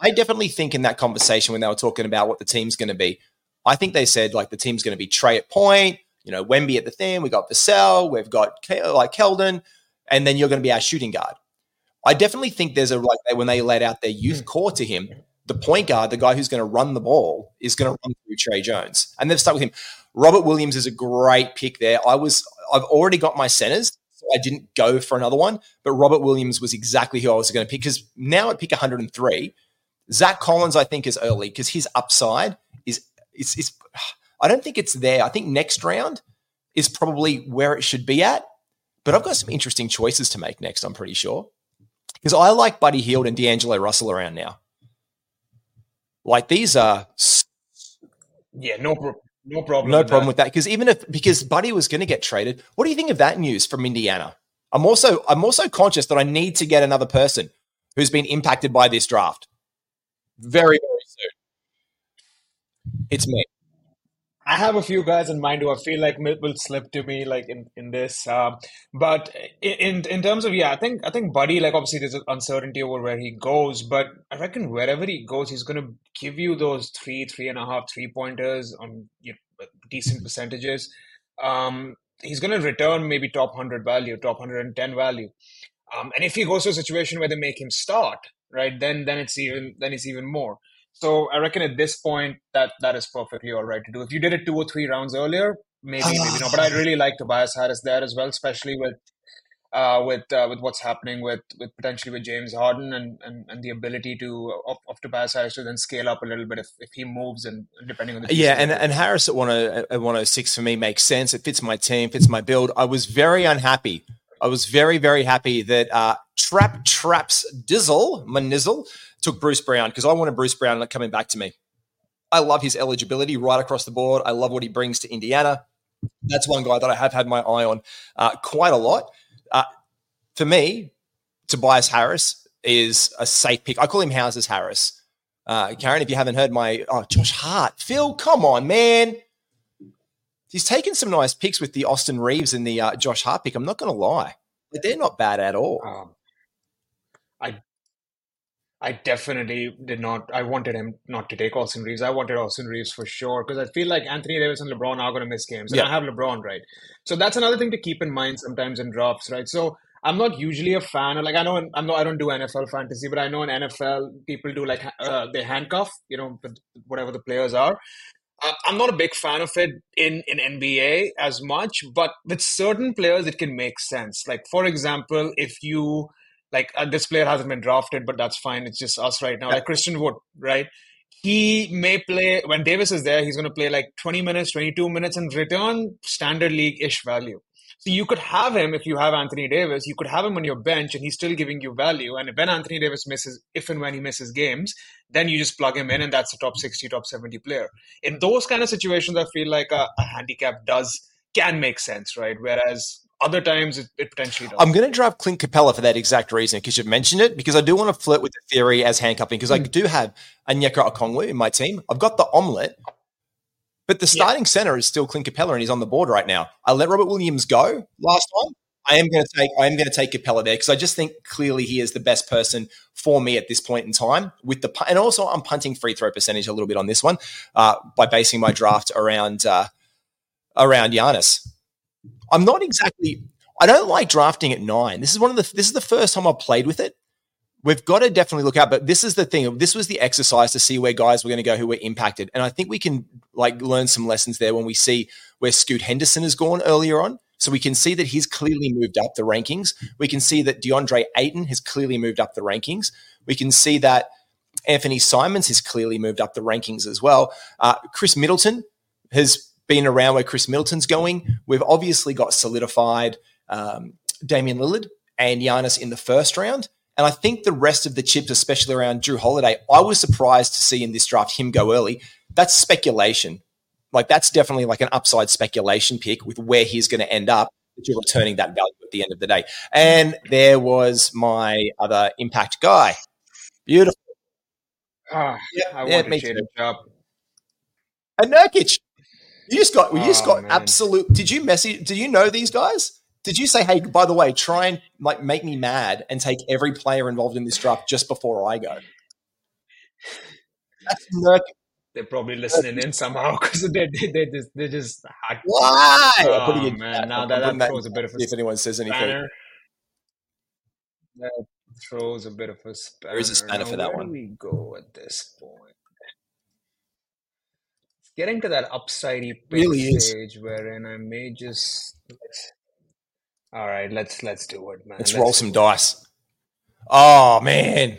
I definitely think in that conversation when they were talking about what the team's going to be, I think they said like the team's going to be Tre at point, you know, Wemby at the thing. We got Vassell, we've got like Keldon, and then you're going to be our shooting guard. I definitely think there's a like when they let out their youth hmm. core to him, the point guard, the guy who's going to run the ball, is going to run through Tre Jones, and they've stuck with him. Robert Williams is a great pick there. I was I've already got my centers, so I didn't go for another one, but Robert Williams was exactly who I was going to pick because now at pick 103, Zach Collins I think is early because his upside is is is I don't think it's there. I think next round is probably where it should be at, but I've got some interesting choices to make next. I'm pretty sure. Because I like Buddy Hield and D'Angelo Russell around now. Like these are. Yeah, no, no problem. No with problem that. with that. Because even if because Buddy was going to get traded, what do you think of that news from Indiana? I'm also I'm also conscious that I need to get another person who's been impacted by this draft. Very very soon. It's me. I have a few guys in mind who I feel like will slip to me like in in this. Um, but in in terms of yeah, I think I think Buddy like obviously there's uncertainty over where he goes, but I reckon wherever he goes, he's going to give you those three, three and a half, three pointers on you know, decent percentages. Um, he's going to return maybe top hundred value, top hundred and ten value. Um, and if he goes to a situation where they make him start, right, then then it's even then it's even more. So I reckon at this point that that is perfectly all right to do. If you did it two or three rounds earlier, maybe maybe not. But I really like Tobias Harris there as well, especially with uh, with uh, with what's happening with with potentially with James Harden and and, and the ability to of, of Tobias Harris to then scale up a little bit if, if he moves and depending on the yeah and, and Harris at 10, at 106 for me makes sense. It fits my team, fits my build. I was very unhappy. I was very very happy that uh, Trap Traps Dizzle Manizzle took Bruce Brown because I wanted Bruce Brown coming back to me. I love his eligibility right across the board. I love what he brings to Indiana. That's one guy that I have had my eye on uh, quite a lot. Uh, for me, Tobias Harris is a safe pick. I call him Houses Harris. Uh, Karan, if you haven't heard my oh Josh Hart, Phil, come on, man. He's taken some nice picks with the Austin Reaves and the uh, Josh Hart pick. I'm not going to lie, but they're not bad at all. Um, I definitely did not. I wanted him not to take Austin Reaves. I wanted Austin Reaves for sure because I feel like Anthony Davis and LeBron are going to miss games, and yeah. I have LeBron right. So that's another thing to keep in mind sometimes in drafts, right? So I'm not usually a fan of like I know I'm not I don't do NFL fantasy, but I know in NFL people do like uh, they handcuff, you know, whatever the players are. I'm not a big fan of it in, in NBA as much, but with certain players, it can make sense. Like, for example, if you, like, uh, this player hasn't been drafted, but that's fine. It's just us right now. Like Christian Wood, right? He may play, when Davis is there, he's going to play like 20 minutes, 22 minutes and return standard league ish value. So you could have him if you have Anthony Davis, you could have him on your bench and he's still giving you value. And when Anthony Davis misses, if and when he misses games, then you just plug him in and that's a top 60, top 70 player. In those kind of situations, I feel like a, a handicap does can make sense, right? Whereas other times it, it potentially does. I'm going to drive Clint Capela for that exact reason because you've mentioned it. Because I do want to flirt with the theory as handcuffing because mm. I do have Onyeka Okongwu in my team. I've got the omelette, but the starting yeah. center is still Clint Capela and he's on the board right now. I let Robert Williams go last time. I am going to take I am going to take Capela there because I just think clearly he is the best person for me at this point in time. With the and also I'm punting free throw percentage a little bit on this one uh, by basing my draft around uh, around Giannis. I'm not exactly. I don't like drafting at nine. This is one of the. This is the first time I've played with it we've got to definitely look out. But this is the thing. This was the exercise to see where guys were going to go who were impacted, and I think we can like learn some lessons there when we see where Scoot Henderson has gone earlier on. So we can see that he's clearly moved up the rankings. We can see that DeAndre Ayton has clearly moved up the rankings. We can see that Anthony Simons has clearly moved up the rankings as well. Uh, Khris Middleton has been around where Khris Middleton's going. We've obviously got solidified um, Damian Lillard and Giannis in the first round. And I think the rest of the chips, especially around Jrue Holiday, I was surprised to see in this draft him go early. That's speculation. Like that's definitely like an upside speculation pick with where he's going to end up. That you're returning that value at the end of the day. And there was my other impact guy. Beautiful. Ah, yeah, I yeah, want to a job. And Nurkic. You just got you just oh, got man. absolute. Did you message? Do you know these guys? Did you say, hey, by the way, try and like make me mad and take every player involved in this draft just before I go? That's Nurk. They're probably listening in somehow because they they they just they just why? Oh, man, now that, that throws a bit of a if anyone says anything. That throws a bit of a spanner. There is a spanner now, for that where one. Do we go at this point? Getting to that upsidey really stage is. wherein I may just all right, let's let's do it, man. Let's, let's roll some dice. Oh man,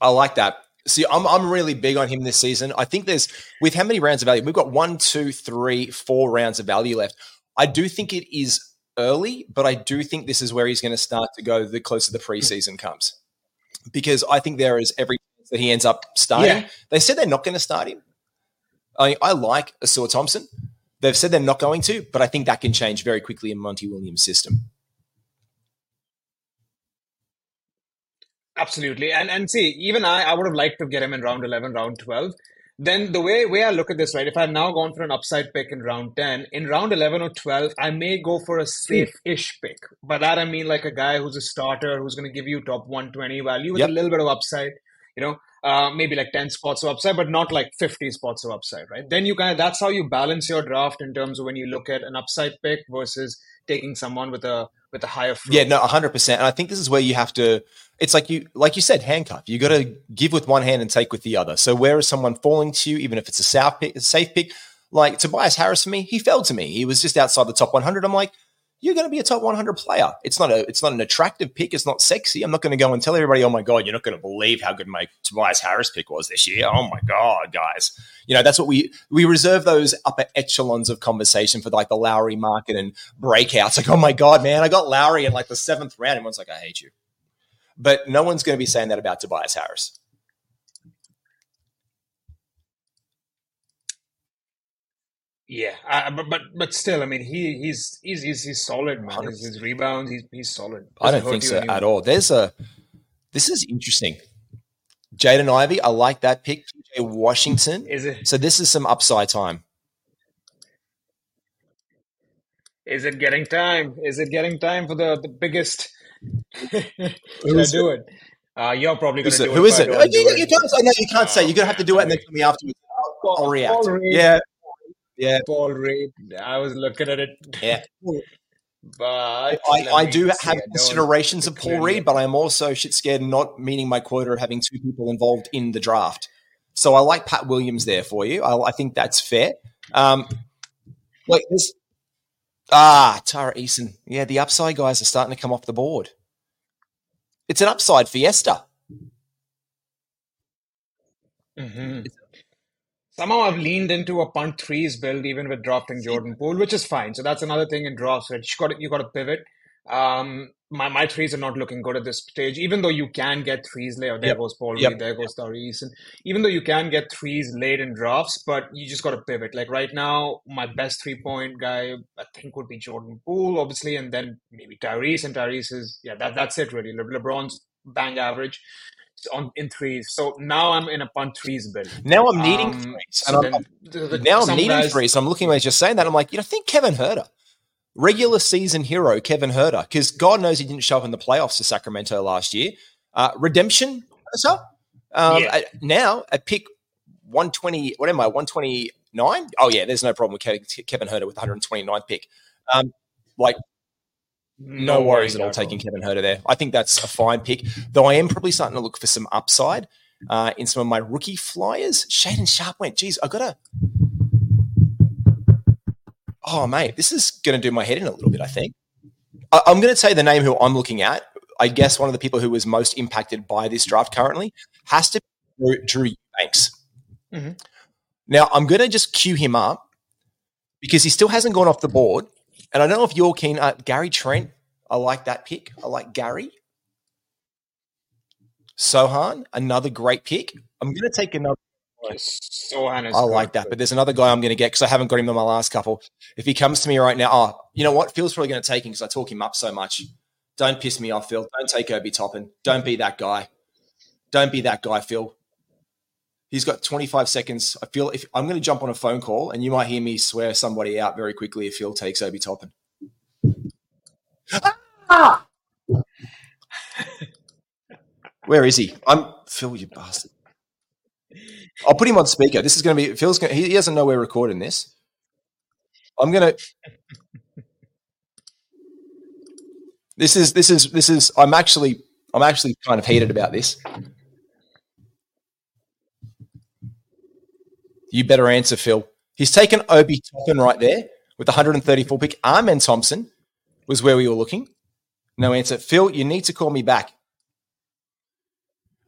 I like that. See, I'm I'm really big on him this season. I think there's with how many rounds of value we've got one, two, three, four rounds of value left. I do think it is early, but I do think this is where he's going to start to go the closer the preseason comes, because I think there is every that he ends up starting. Yeah. They said they're not going to start him. I I like Ausar Thompson. They've said they're not going to, but I think that can change very quickly in Monty Williams' system. Absolutely. And and see, even I, I would have liked to get him in round 11, round 12. Then the way, way I look at this, right, if I've now gone for an upside pick in round 10, in round 11 or 12, I may go for a safe-ish pick. By that, I mean like a guy who's a starter, who's going to give you top 120 value with yep. a little bit of upside, you know, uh, maybe like 10 spots of upside, but not like 50 spots of upside, right? Then you kind of, that's how you balance your draft in terms of when you look at an upside pick versus taking someone with a, with a higher floor. Yeah, no, hundred percent. And I think this is where you have to. It's like you, like you said, handcuff. You got to give with one hand and take with the other. So where is someone falling to you, even if it's a safe pick, a safe pick, like Tobias Harris for me, he fell to me. He was just outside the top 100. I'm like, you're going to be a top 100 player. It's not a, it's not an attractive pick. It's not sexy. I'm not going to go and tell everybody, oh my god, you're not going to believe how good my Tobias Harris pick was this year. Oh my god, guys, you know that's what we we reserve those upper echelons of conversation for like the Lowry market and breakouts. Like, oh my god, man, I got Lowry in like the seventh round. Everyone's like, I hate you, but no one's going to be saying that about Tobias Harris. Yeah, uh, but but but still, I mean, he he's he's he's, he's solid, man. His, his rebounds, he's he's solid. Doesn't I don't think so anymore. at all. There's a this is interesting. Jaden Ivey, I like that pick. PJ Washington. Is it? So this is some upside time. Is it getting time? Is it getting time for the the biggest? Should I do it? Uh, you're probably going to do it. Who is it? Oh, you, you, can't say. No, you can't say. You're going to have to do it and then tell me afterwards. I'll, I'll react. Yeah, yeah, Paul Reed. I was looking at it. Yeah. But I, I do have considerations of Paul Reed, but I am also shit scared not meeting my quota of having two people involved in the draft. So I like Pat Williams there for you. I, I think that's fair. Um, like this, ah, Tari Eason. Yeah, the upside guys are starting to come off the board. It's an upside fiesta. Mm-hmm. Somehow I've leaned into a punt threes build even with drafting Jordan Poole, which is fine. So that's another thing in drafts where you got you got to pivot. Um, my my threes are not looking good at this stage, even though you can get threes late. Oh, there yep. goes Paul yep. there goes Tari Eason. Even though you can get threes late in drafts, but you just got to pivot. Like right now, my best three point guy I think would be Jordan Poole, obviously, and then maybe Tyrese. And Tyrese is yeah, that that's it really. Le- LeBron's bang average on in threes. So now I'm in a punt threes build. Now I'm needing um, threes. So I'm, the, the, now I'm needing guys, threes. So I'm looking at just saying that. I'm like, you know, think Kevin Huerter regular season hero Kevin Huerter, because God knows he didn't show up in the playoffs to Sacramento last year. Uh, redemption, so um, yeah. now at pick 120, what am I, 129? Oh, yeah, there's no problem with Kevin Huerter with 129th pick. Um, like, no, no worries at all taking Kevin Huerter there. I think that's a fine pick, though I am probably starting to look for some upside uh, in some of my rookie flyers. Shaedon Sharpe went, geez, I got to oh, mate, this is going to do my head in a little bit, I think. I- I'm going to say the name who I'm looking at. I guess one of the people who was most impacted by this draft currently has to be Drew Eubanks. Mm-hmm. Now, I'm going to just cue him up because he still hasn't gone off the board. And I don't know if you're keen. Uh, Gary Trent, I like that pick. I like Gary. Sochan, another great pick. I'm going to take another Sochan I like that, but there's another guy I'm going to get because I haven't got him in my last couple. If he comes to me right now, oh, you know what? Phil's probably going to take him because I talk him up so much. Don't piss me off, Phil. Don't take Obi Toppin. Don't be that guy. Don't be that guy, Phil. He's got 25 seconds. I feel if I'm going to jump on a phone call, and you might hear me swear somebody out very quickly if Phil takes Obi Toppin. Ah! Where is he? I'm Phil, you bastard. I'll put him on speaker. This is going to be Phil's. Gonna, he doesn't know we're recording this. I'm gonna. This is this is this is. I'm actually I'm actually kind of heated about this. You better answer, Phil. He's taken Obi Toppin right there with the 134 pick. Amen Thompson was where we were looking. No answer. Phil, you need to call me back.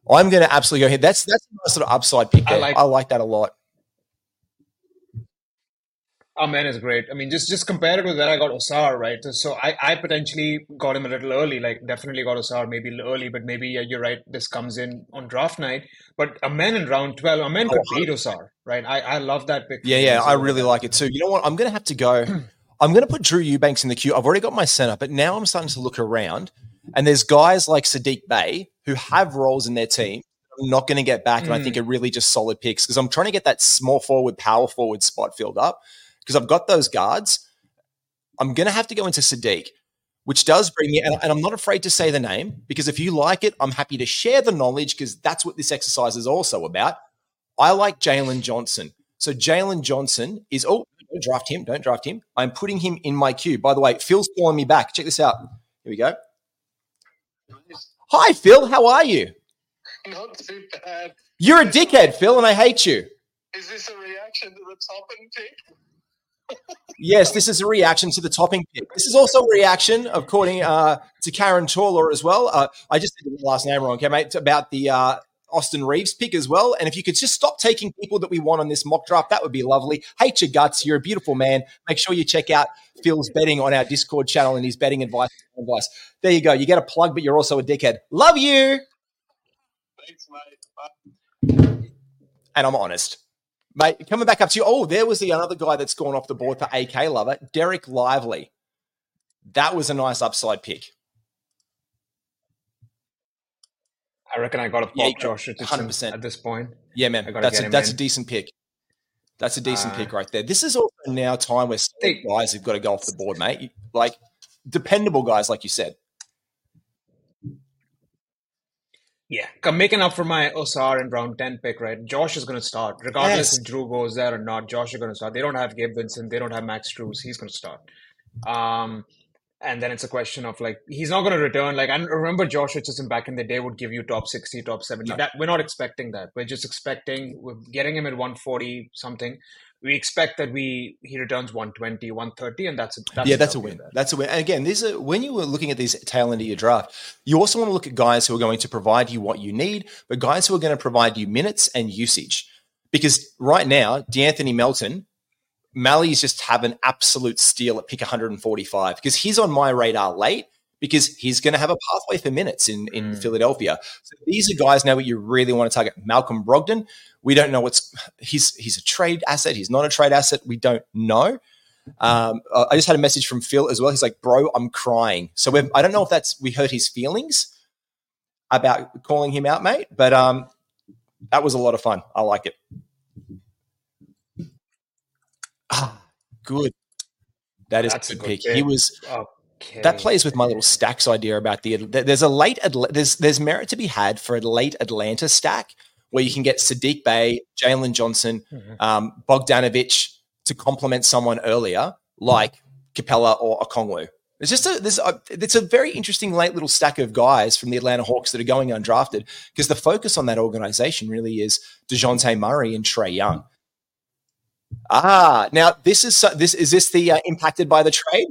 I'm going to absolutely go ahead. That's that's a nice sort of upside pick. There. I like, I like that a lot. Oh man, is great. I mean, just just compare it with where I got Ausar, right? So I, I potentially got him a little early, like definitely got Ausar maybe early, but maybe yeah, you're right. This comes in on draft night, but Amen in round twelve, Amen could oh, beat Ausar, right? I, I love that pick. Yeah, yeah, I really like it too. You know what? I'm going to have to go. I'm going to put Drew Eubanks in the queue. I've already got my center, but now I'm starting to look around, and there's guys like Saddiq Bey who have roles in their team. I'm not going to get back, and I think mm. are really just solid picks because I'm trying to get that small forward, power forward spot filled up because I've got those guards. I'm going to have to go into Saddiq, which does bring me, and, and I'm not afraid to say the name because if you like it, I'm happy to share the knowledge because that's what this exercise is also about. I like Jalen Johnson. So Jalen Johnson is, oh, don't draft him. Don't draft him. I'm putting him in my queue. By the way, Phil's calling me back. Check this out. Here we go. Hi, Phil. How are you? Not too bad. You're a dickhead, Phil, and I hate you. Is this a reaction to the Toppin pick? Yes, this is a reaction to the Toppin pick. This is also a reaction, according uh, to Karan Torler as well. Uh, I just did the last name wrong, okay, mate, about the uh, Austin Reaves pick as well. And if you could just stop taking people that we want on this mock draft, that would be lovely. Hate your guts. You're a beautiful man. Make sure you check out Phil's betting on our Discord channel and his betting advice. advice. There you go. You get a plug, but you're also a dickhead. Love you. Thanks, mate. And I'm honest. Mate, coming back up to you. Oh, there was the other guy that's gone off the board for AK Lover, Dereck Lively. That was a nice upside pick. I reckon I got a pop yeah, Josh Richardson 100%. at this point. Yeah, man. That's a that's in. a decent pick. That's a decent uh, pick right there. This is also now time where guys have got to go off the board, mate. Like dependable guys, like you said. Yeah, I'm making up for my Ausar and round 10 pick, right? Josh is going to start. Regardless yes. if Jrue goes there or not, Josh is going to start. They don't have Gabe Vincent. They don't have Max Strus. He's going to start. Um, and then it's a question of like he's not going to return. Like I remember Josh Richardson back in the day would give you top sixty, top seventy. No. That we're not expecting that. We're just expecting we're getting him at one forty something. We expect that we he returns 120, 130, and that's, a, that's yeah, that's a win. That's a win. And again, these are when you were looking at these tail end of your draft, you also want to look at guys who are going to provide you what you need, but guys who are going to provide you minutes and usage. Because right now, De'Anthony Melton Mally's just have an absolute steal at pick 145 because he's on my radar late because he's going to have a pathway for minutes in, in mm. Philadelphia. So these are guys now that you really want to target. Malcolm Brogdon, we don't know what's he's he's a trade asset. He's not a trade asset. We don't know. Um, I just had a message from Phil as well. He's like, "Bro, I'm crying." So I don't know if that's we hurt his feelings about calling him out, mate. But um, that was a lot of fun. I like it. Ah, good. That is That's a good, pick. He was. Okay. That plays with my little stacks idea about the. There's a late. There's there's merit to be had for a late Atlanta stack where you can get Saddiq Bey, Jalen Johnson, mm-hmm. um, Bogdanovich to complement someone earlier, like Capela or Okongwu. It's just a, there's a, it's a very interesting late little stack of guys from the Atlanta Hawks that are going undrafted because the focus on that organization really is Dejounte Murray and Trae Young. Ah, now this is this is this the uh, impacted by the trade?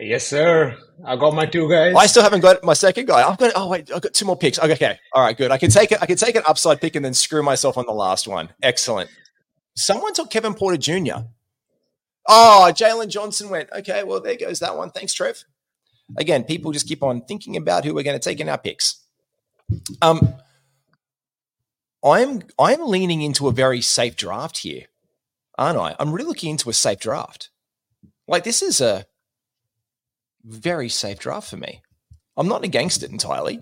Yes, sir. I got my two guys. I still haven't got my second guy. I've got oh wait, I've got two more picks. Okay, okay. all right, good. I can take it. I can take an upside pick and then screw myself on the last one. Excellent. Someone took Kevin Porter Jr. Oh, Jalen Johnson went. Okay, well there goes that one. Thanks, Trev. Again, people just keep on thinking about who we're going to take in our picks. Um, I'm I'm leaning into a very safe draft here, aren't I? I'm really looking into a safe draft. Like this is a very safe draft for me. I'm not against it entirely.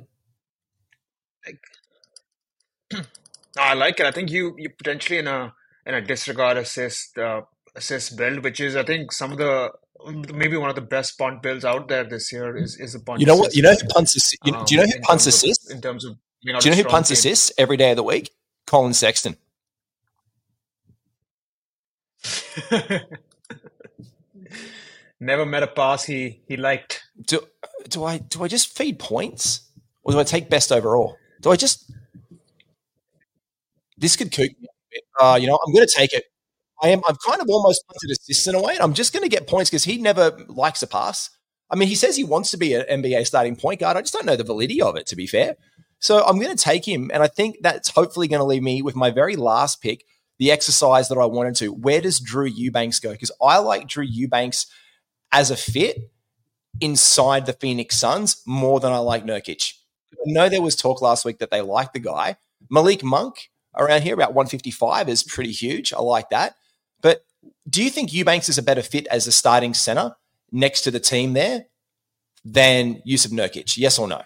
I like it. I think you you potentially in a in a disregard assist uh, assist build, which is I think some of the maybe one of the best punt builds out there this year is is a punt. You know what? You know who punts assist. You know, um, do you know who punts assist in terms of you do you know who punts assists every day of the week? Collin Sexton. Never met a pass he he liked. Do do I do I just feed points, or do I take best overall? Do I just this could cook me? Uh, you know, I'm going to take it. I am. I'm kind of almost punted assists in a way. and I'm just going to get points because he never likes a pass. I mean, he says he wants to be an NBA starting point guard. I just don't know the validity of it, to be fair. So I'm going to take him, and I think that's hopefully going to leave me with my very last pick, the exercise that I wanted to. Where does Drew Eubanks go? Because I like Drew Eubanks as a fit inside the Phoenix Suns more than I like Nurkic. I know there was talk last week that they like the guy. Malik Monk around here, about 155, is pretty huge. I like that. But do you think Eubanks is a better fit as a starting center next to the team there than Jusuf Nurkic? Yes or no?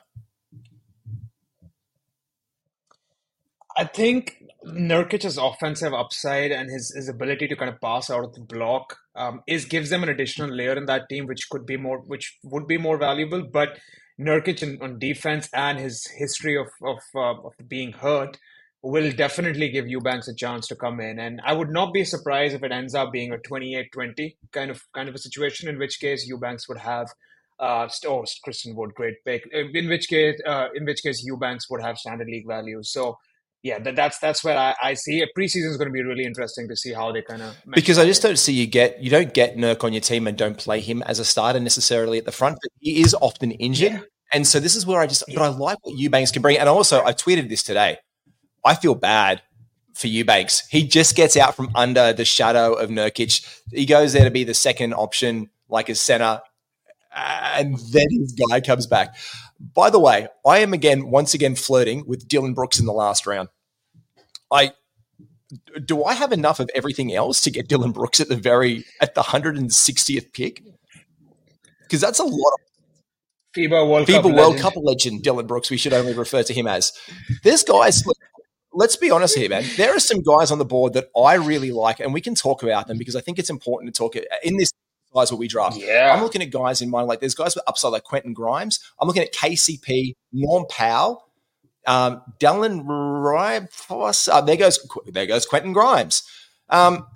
I think Nurkic's offensive upside and his, his ability to kind of pass out of the block um, is gives them an additional layer in that team, which could be more, which would be more valuable. But Nurkic in, on defense and his history of of, uh, of being hurt will definitely give Eubanks a chance to come in. And I would not be surprised if it ends up being a 28-20 kind of kind of a situation, in which case Eubanks would have uh, oh, Christian Wood, great pick. In which case, uh, in which case Eubanks would have standard league value. So yeah, that, that's that's where I, I see it. Preseason is going to be really interesting to see how they kind of because I just don't see you get you don't get Nurk on your team and don't play him as a starter necessarily at the front, but he is often injured, yeah. and so this is where I just yeah. but I like what Eubanks can bring, and also I tweeted this today. I feel bad for Eubanks. He just gets out from under the shadow of Nurkic. He goes there to be the second option, like a center, and then his guy comes back. By the way, I am again, once again, flirting with Dillon Brooks in the last round. I do I have enough of everything else to get Dillon Brooks at the very at the 160th pick? Because that's a lot of FIBA World, FIBA Cup, World legend. Cup legend Dillon Brooks. We should only refer to him as. There's guys. let's be honest here, man. There are some guys on the board that I really like, and we can talk about them because I think it's important to talk in this guys what we draft. Yeah. I'm looking at guys in mind, like there's guys with upside like Quentin Grimes. I'm looking at KCP, Norm Powell, um, Dylan Rybos. Uh, there goes there goes Quentin Grimes. Um,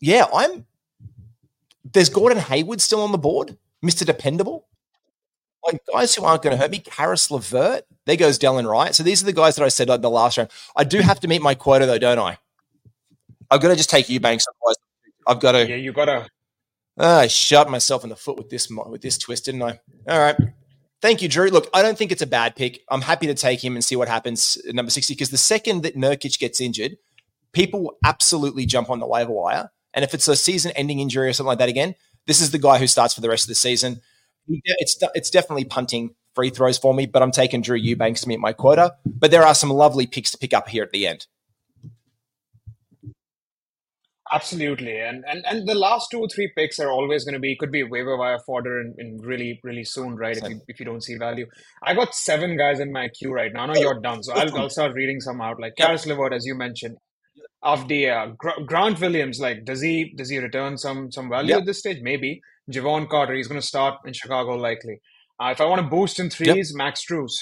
yeah, I'm there's Gordon Hayward still on the board, Mr. Dependable. Like guys who aren't going to hurt me, Caris LeVert. There goes Delon Wright. So these are the guys that I said like the last round. I do have to meet my quota though, don't I? I've got to just take Eubanks. Otherwise, I've got to. Yeah, you gotta. Ah, I shot myself in the foot with this with this twist, didn't I? All right. Thank you, Drew. Look, I don't think it's a bad pick. I'm happy to take him and see what happens at number 60 because the second that Nurkic gets injured, people absolutely jump on the waiver wire. And if it's a season ending injury or something like that again, this is the guy who starts for the rest of the season. It's, it's definitely punting free throws for me, but I'm taking Drew Eubanks to meet my quota. But there are some lovely picks to pick up here at the end. Absolutely, and and and the last two or three picks are always going to be could be waiver wire fodder in, in really really soon, right? If you if you don't see value, I got seven guys in my queue right now. I know you're done, so I'll, I'll start reading some out. Like Caris LeVert, as you mentioned, of the uh, Grant Williams, like does he does he return some some value Yep. at this stage? Maybe Jevon Carter, he's going to start in Chicago likely. Uh, if I want to boost in threes, Max Strus.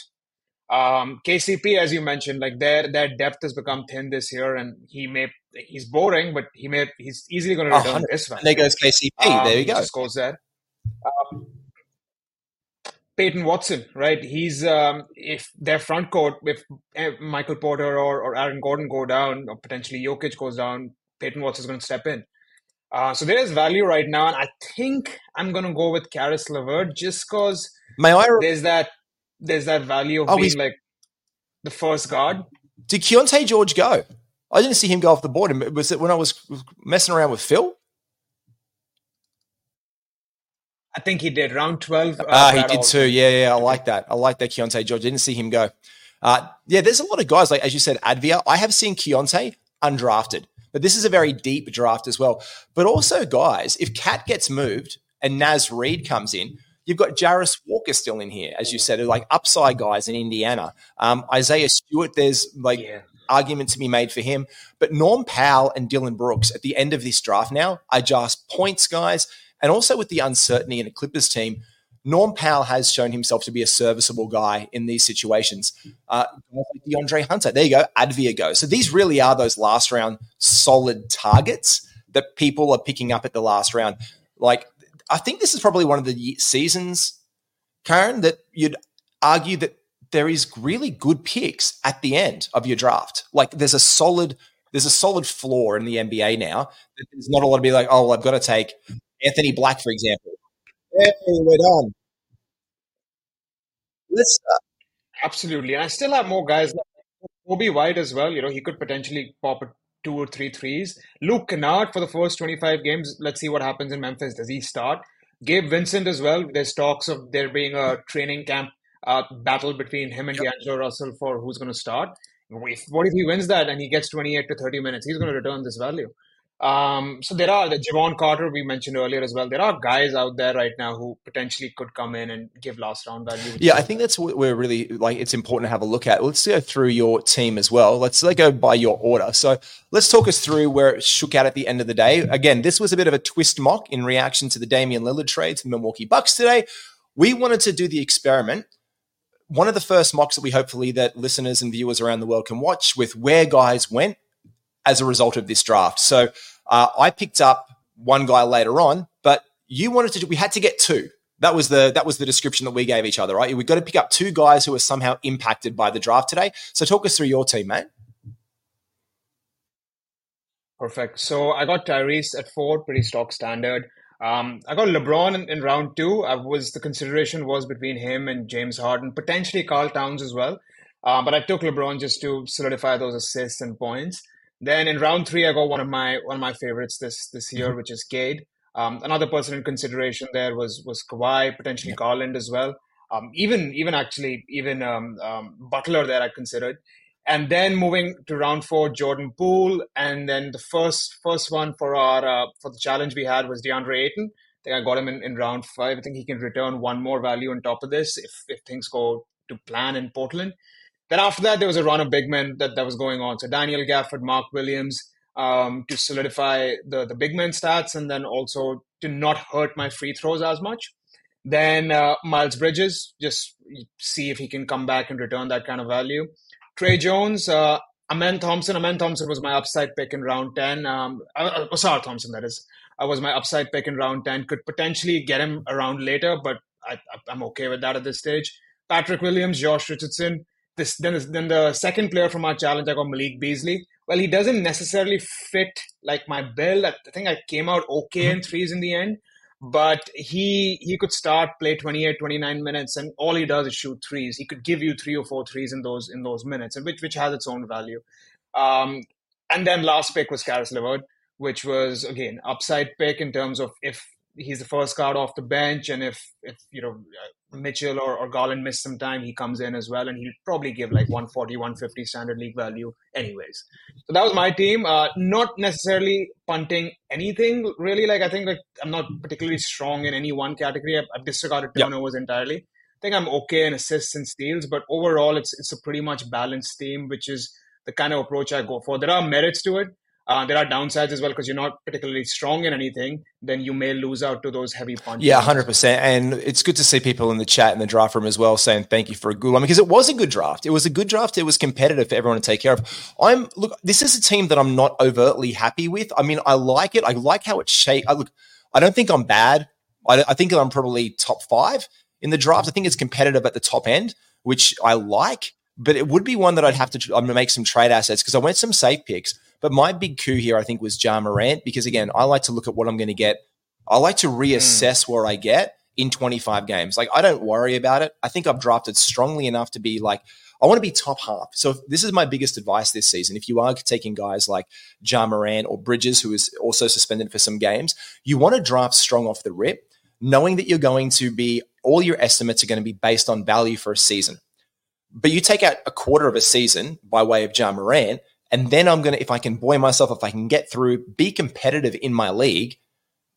Um, KCP, as you mentioned, like their their depth has become thin this year, and he may he's boring, but he may he's easily going to return 100. this one. And there goes KCP. Um, there you he go. Goes there. Um, Peyton Watson, right? He's um, if their front court, if eh, Michael Porter or, or Aaron Gordon go down, or potentially Jokic goes down, Peyton Watson is going to step in. Uh, so there is value right now, and I think I'm going to go with Caris LeVert just because there's that there's that value of Oh, being like the first guard. Did Keyonte George go? I didn't see him go off the board. And Was it when I was messing around with Phil? I think he did round twelve. Uh, Ah, he did too. Yeah, yeah. I like that. I like that Keyonte George. Didn't see him go. Uh, yeah, there's a lot of guys like as you said, Advia. I have seen Keyonte undrafted, but this is a very deep draft as well. But also, guys, if Cat gets moved and Naz Reid comes in, you've got Jarace Walker still in here, as you said, like upside guys in Indiana. Um, Isaiah Stewart, there's like Yeah. Argument to be made for him. But Norm Powell and Dillon Brooks at the end of this draft now are just points guys. And also with the uncertainty in a Clippers team, Norm Powell has shown himself to be a serviceable guy in these situations. Uh, DeAndre Hunter, there you go, Advia goes. So these really are those last round solid targets that people are picking up at the last round. Like, I think this is probably one of the seasons, Karan, that you'd argue that there is really good picks at the end of your draft. Like there's a solid, there's a solid floor in the NBA now. There's not a lot to be like, oh, well, I've got to take Anthony Black, for example. Hey, we're done. Let's uh, Absolutely. And I still have more guys Coby White as well. You know, he could potentially pop a two or three threes. Luke Kennard for the first 25 games. Let's see what happens in Memphis. Does he start? Gabe Vincent as well. There's talks of there being a training camp uh, battle between him and D'Angelo Russell for who's going to start. If, what if he wins that and he gets 28 to 30 minutes? He's going to return this value. Um, so there are the Jevon Carter we mentioned earlier as well. There are guys out there right now who potentially could come in and give last round value. Yeah, I think that's what we're really like. It's important to have a look at. Let's go through your team as well. Let's let go by your order. So let's talk us through where it shook out at the end of the day. Again, this was a bit of a twist mock in reaction to the Damian Lillard trade to the Milwaukee Bucks today. We wanted to do the experiment. One of the first mocks that we hopefully that listeners and viewers around the world can watch with where guys went as a result of this draft. So uh, I picked up one guy later on, but you wanted to. We had to get two. That was the that was the description that we gave each other, right? We've got to pick up two guys who are somehow impacted by the draft today. So talk us through your team, mate. Perfect. So I got Tyrese at four, pretty stock standard. Um, I got LeBron in, in round two. I was the consideration was between him and James Harden, potentially Carl Towns as well. Uh, but I took LeBron just to solidify those assists and points. Then in round three, I got one of my one of my favorites this this year, which is Cade. Um, another person in consideration there was was Kawhi, potentially Garland as well. Um, even even actually even um, um, Butler there I considered. And then moving to round four, Jordan Poole, and then the first first one for our uh, for the challenge we had was DeAndre Ayton. I think I got him in, in round five. I think he can return one more value on top of this if if things go to plan in Portland. Then after that, there was a run of big men that, that was going on. So Daniel Gafford, Mark Williams, um, to solidify the, the big men stats and then also to not hurt my free throws as much. Then uh, Miles Bridges, just see if he can come back and return that kind of value. Tre Jones, uh, Amen Thompson. Amen Thompson was my upside pick in round 10. Um, uh, uh, Thompson, that is. I was my upside pick in round 10. Could potentially get him around later, but I, am okay with that at this stage. Patrick Williams, Josh Richardson. This then, then the second player from our challenge, I got Malik Beasley. Well, he doesn't necessarily fit like my bill. I think I came out okay mm-hmm. in threes in the end, but he he could start play 28 29 minutes and all he does is shoot threes. He could give you three or four threes in those in those minutes and which which has its own value. Um, and then last pick was Caris LeVert, which was again upside pick in terms of if he's the first card off the bench, and if if you know Mitchell or, or Garland miss some time, he comes in as well, and he'll probably give like 140, 150 standard league value, anyways. So that was my team. Uh, not necessarily punting anything really. Like I think like I'm not particularly strong in any one category. I've, I've disregarded turnovers yep. entirely. I think I'm okay in assists and steals, but overall, it's it's a pretty much balanced team, which is the kind of approach I go for. There are merits to it. Uh, there are downsides as well because you're not particularly strong in anything. Then you may lose out to those heavy punches. Yeah, hundred percent. And it's good to see people in the chat in the draft room as well saying thank you for a good one because it was a good draft. It was a good draft. It was competitive for everyone to take care of. I'm look. This is a team that I'm not overtly happy with. I mean, I like it. I like how it's shaped. I look. I don't think I'm bad. I, I think I'm probably top five in the draft. I think it's competitive at the top end, which I like but it would be one that I'd have to I'm gonna make some trade assets because I went some safe picks. But my big coup here, I think, was Ja Morant because again, I like to look at what I'm going to get. I like to reassess mm. where I get in 25 games. Like I don't worry about it. I think I've drafted strongly enough to be like I want to be top half. So this is my biggest advice this season. If you are taking guys like Ja Morant or Bridges, who is also suspended for some games, you want to draft strong off the rip, knowing that you're going to be all your estimates are going to be based on value for a season. But you take out a quarter of a season by way of Ja Morant, and then I'm going to, if I can buoy myself, if I can get through, be competitive in my league,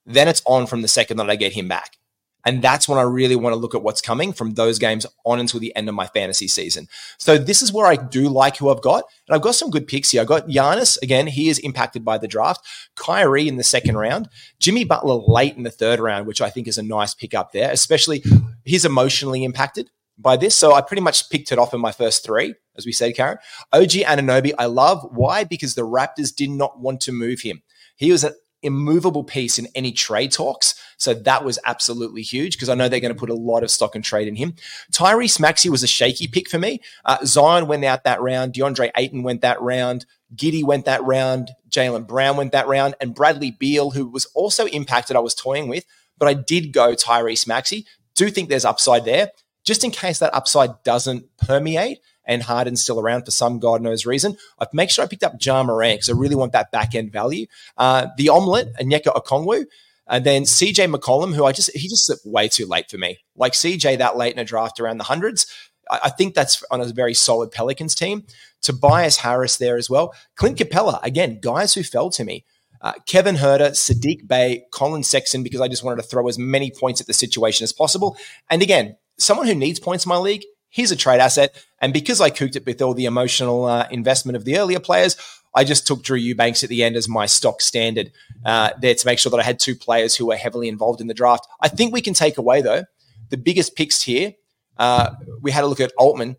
then it's on from the second that I get him back. And that's when I really want to look at what's coming from those games on until the end of my fantasy season. So this is where I do like who I've got. And I've got some good picks here. I've got Giannis. Again, he is impacted by the draft. Kyrie in the second round. Jimmy Butler late in the third round, which I think is a nice pick up there, especially he's emotionally impacted by this. So I pretty much picked it off in my first three, as we said, Karan. OG Anunoby, I love. Why? Because the Raptors did not want to move him. He was an immovable piece in any trade talks. So that was absolutely huge because I know they're going to put a lot of stock and trade in him. Tyrese Maxey was a shaky pick for me. Uh, Zion went out that round. DeAndre Ayton went that round. Giddey went that round. Jaylen Brown went that round. And Bradley Beal, who was also impacted, I was toying with, but I did go Tyrese Maxey. Do think there's upside there just in case that upside doesn't permeate and Harden's still around for some God knows reason, I've make sure I picked up Ja Morant because I really want that back end value. Uh, the omelet, Onyeka Okongwu, and then CJ McCollum, who I just he just slipped way too late for me. Like CJ that late in a draft around the hundreds. I, think that's on a very solid Pelicans team. Tobias Harris there as well. Clint Capela, again, guys who fell to me. Uh, Kevin Huerter, Saddiq Bey, Collin Sexton, because I just wanted to throw as many points at the situation as possible. And again, someone who needs points in my league, here's a trade asset. And because I cooked it with all the emotional uh, investment of the earlier players, I just took Drew Eubanks at the end as my stock standard uh, there to make sure that I had two players who were heavily involved in the draft. I think we can take away, though, the biggest picks here. Uh, we had a look at Altman.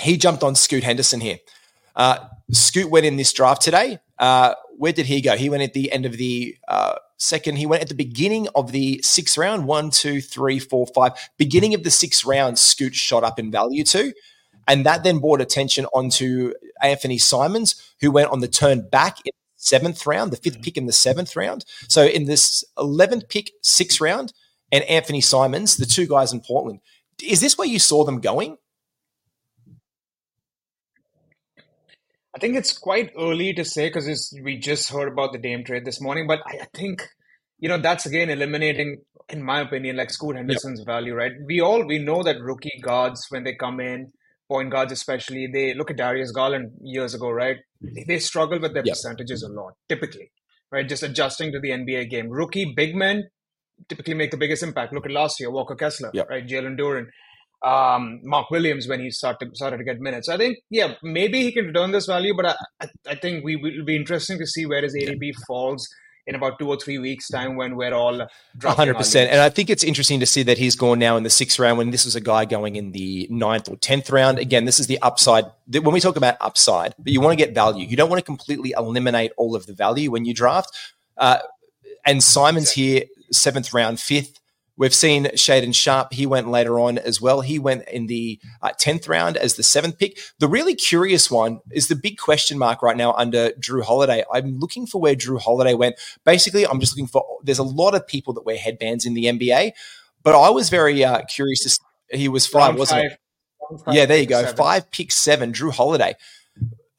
He jumped on Scoot Henderson here. Uh, Scoot went in this draft today. Uh, where did he go? He went at the end of the uh, second. He went at the beginning of the sixth round. One, two, three, four, five. Beginning of the sixth round, Scoot shot up in value too. And that then brought attention onto Anthony Simons, who went on the turn back in the seventh round, the fifth mm. pick in the seventh round. So in this 11th pick, sixth round, and Anthony Simons, the two guys in Portland. Is this where you saw them going? I think it's quite early to say because we just heard about the Dame trade this morning, but I, I, think you know that's again eliminating, in my opinion, like Scoot Henderson's yep. value. Right? We all we know that rookie guards when they come in, point guards especially, they look at Darius Garland years ago, right? They struggle with their yep. percentages a lot, typically, right? Just adjusting to the NBA game. Rookie big men typically make the biggest impact. Look at last year, Walker Kessler, yep. right? Jalen Duren um, Mark Williams when he started started to get minutes. I think, yeah, maybe he can return this value, but I, I, I think we will be interesting to see where his ADP falls in about two or three weeks' time when we're all hundred percent. And I think it's interesting to see that he's gone now in the sixth round when this was a guy going in the ninth or tenth round. Again, this is the upside. When we talk about upside, but you want to get value. You don't want to completely eliminate all of the value when you draft. Uh, and Simon's here, seventh round, fifth. We've seen Shaedon Sharpe. He went later on as well. He went in the uh, 10th round as the seventh pick. The really curious one is the big question mark right now under Jrue Holiday. I'm looking for where Jrue Holiday went. Basically, I'm just looking for, there's a lot of people that wear headbands in the NBA, but I was very uh, curious. To, see. he was five, round wasn't five, it? Yeah, there you go. Seven. Five, pick seven, Jrue Holiday.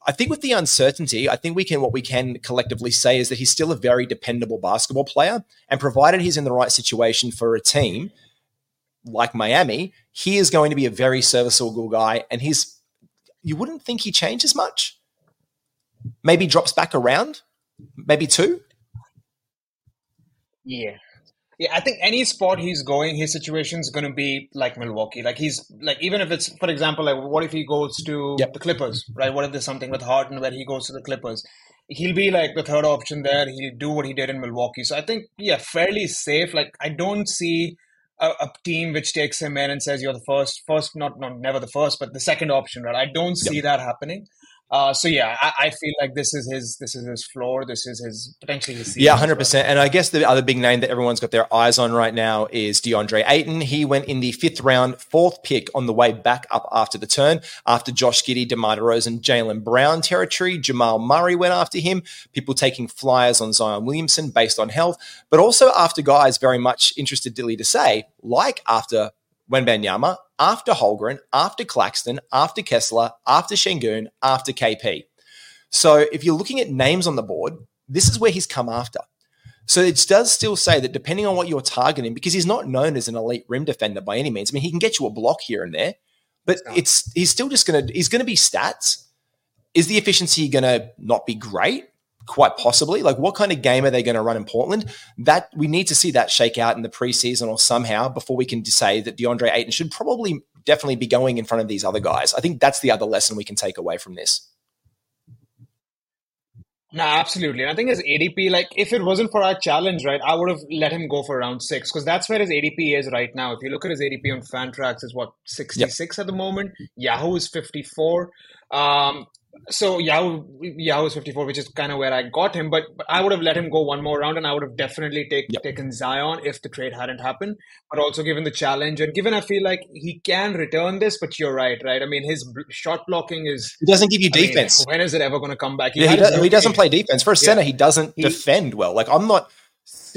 I think with the uncertainty, I think we can what we can collectively say is that he's still a very dependable basketball player, and provided he's in the right situation for a team like Miami, he is going to be a very serviceable guy, and he's you wouldn't think he changes much. Maybe drops back around, maybe two. Yeah, yeah, I think any spot he's going, his situation is going to be like Milwaukee. Like he's like even if it's for example, like what if he goes to yep. the Clippers, right? What if there's something with Harden where he goes to the Clippers? He'll be like the third option there. He'll do what he did in Milwaukee. So I think yeah, fairly safe. Like I don't see a, a team which takes him in and says you're the first, first not not never the first, but the second option, right? I don't see yep. that happening. Uh, so yeah, I, I, feel like this is his this is his floor. This is his potentially his yeah, hundred percent. And I guess the other big name that everyone's got their eyes on right now is DeAndre Ayton. He went in the fifth round, fourth pick on the way back up after the turn. After Josh Giddey, DeMar DeRozan, Jaylen Brown territory, Jamal Murray went after him. People taking flyers on Zion Williamson based on health, but also after guys very much interested, Dilly to say, like after Wembanyama, after Holmgren, after Claxton, after Kessler, after Sengun, after KP. So if you're looking at names on the board, this is where he's come after. So it does still say that depending on what you're targeting, because he's not known as an elite rim defender by any means. I mean, he can get you a block here and there, but it's he's still just gonna he's gonna be stats. Is the efficiency gonna not be great? Quite possibly. Like, what kind of game are they going to run in Portland? That we need to see that shake out in the preseason or somehow before we can say that DeAndre Ayton should probably definitely be going in front of these other guys. I think that's the other lesson we can take away from this. No, absolutely. And I think his ADP, like if it wasn't for our challenge, right, I would have let him go for round six because that's where his ADP is right now. If you look at his ADP on Fantrax, is what sixty six yep. at the moment. Yahoo is fifty four. Um, so Yahoo Yahoo is 54, which is kind of where I got him. But, but I would have let him go one more round, and I would have definitely take, yep. taken Zion if the trade hadn't happened. But also given the challenge, and given I feel like he can return this. But you're right, right? I mean, his shot blocking is he doesn't give you defense. Mean, when is it ever going to come back? He, yeah, he, does, he doesn't play defense for a center. Yeah. He doesn't he, defend well. Like I'm not.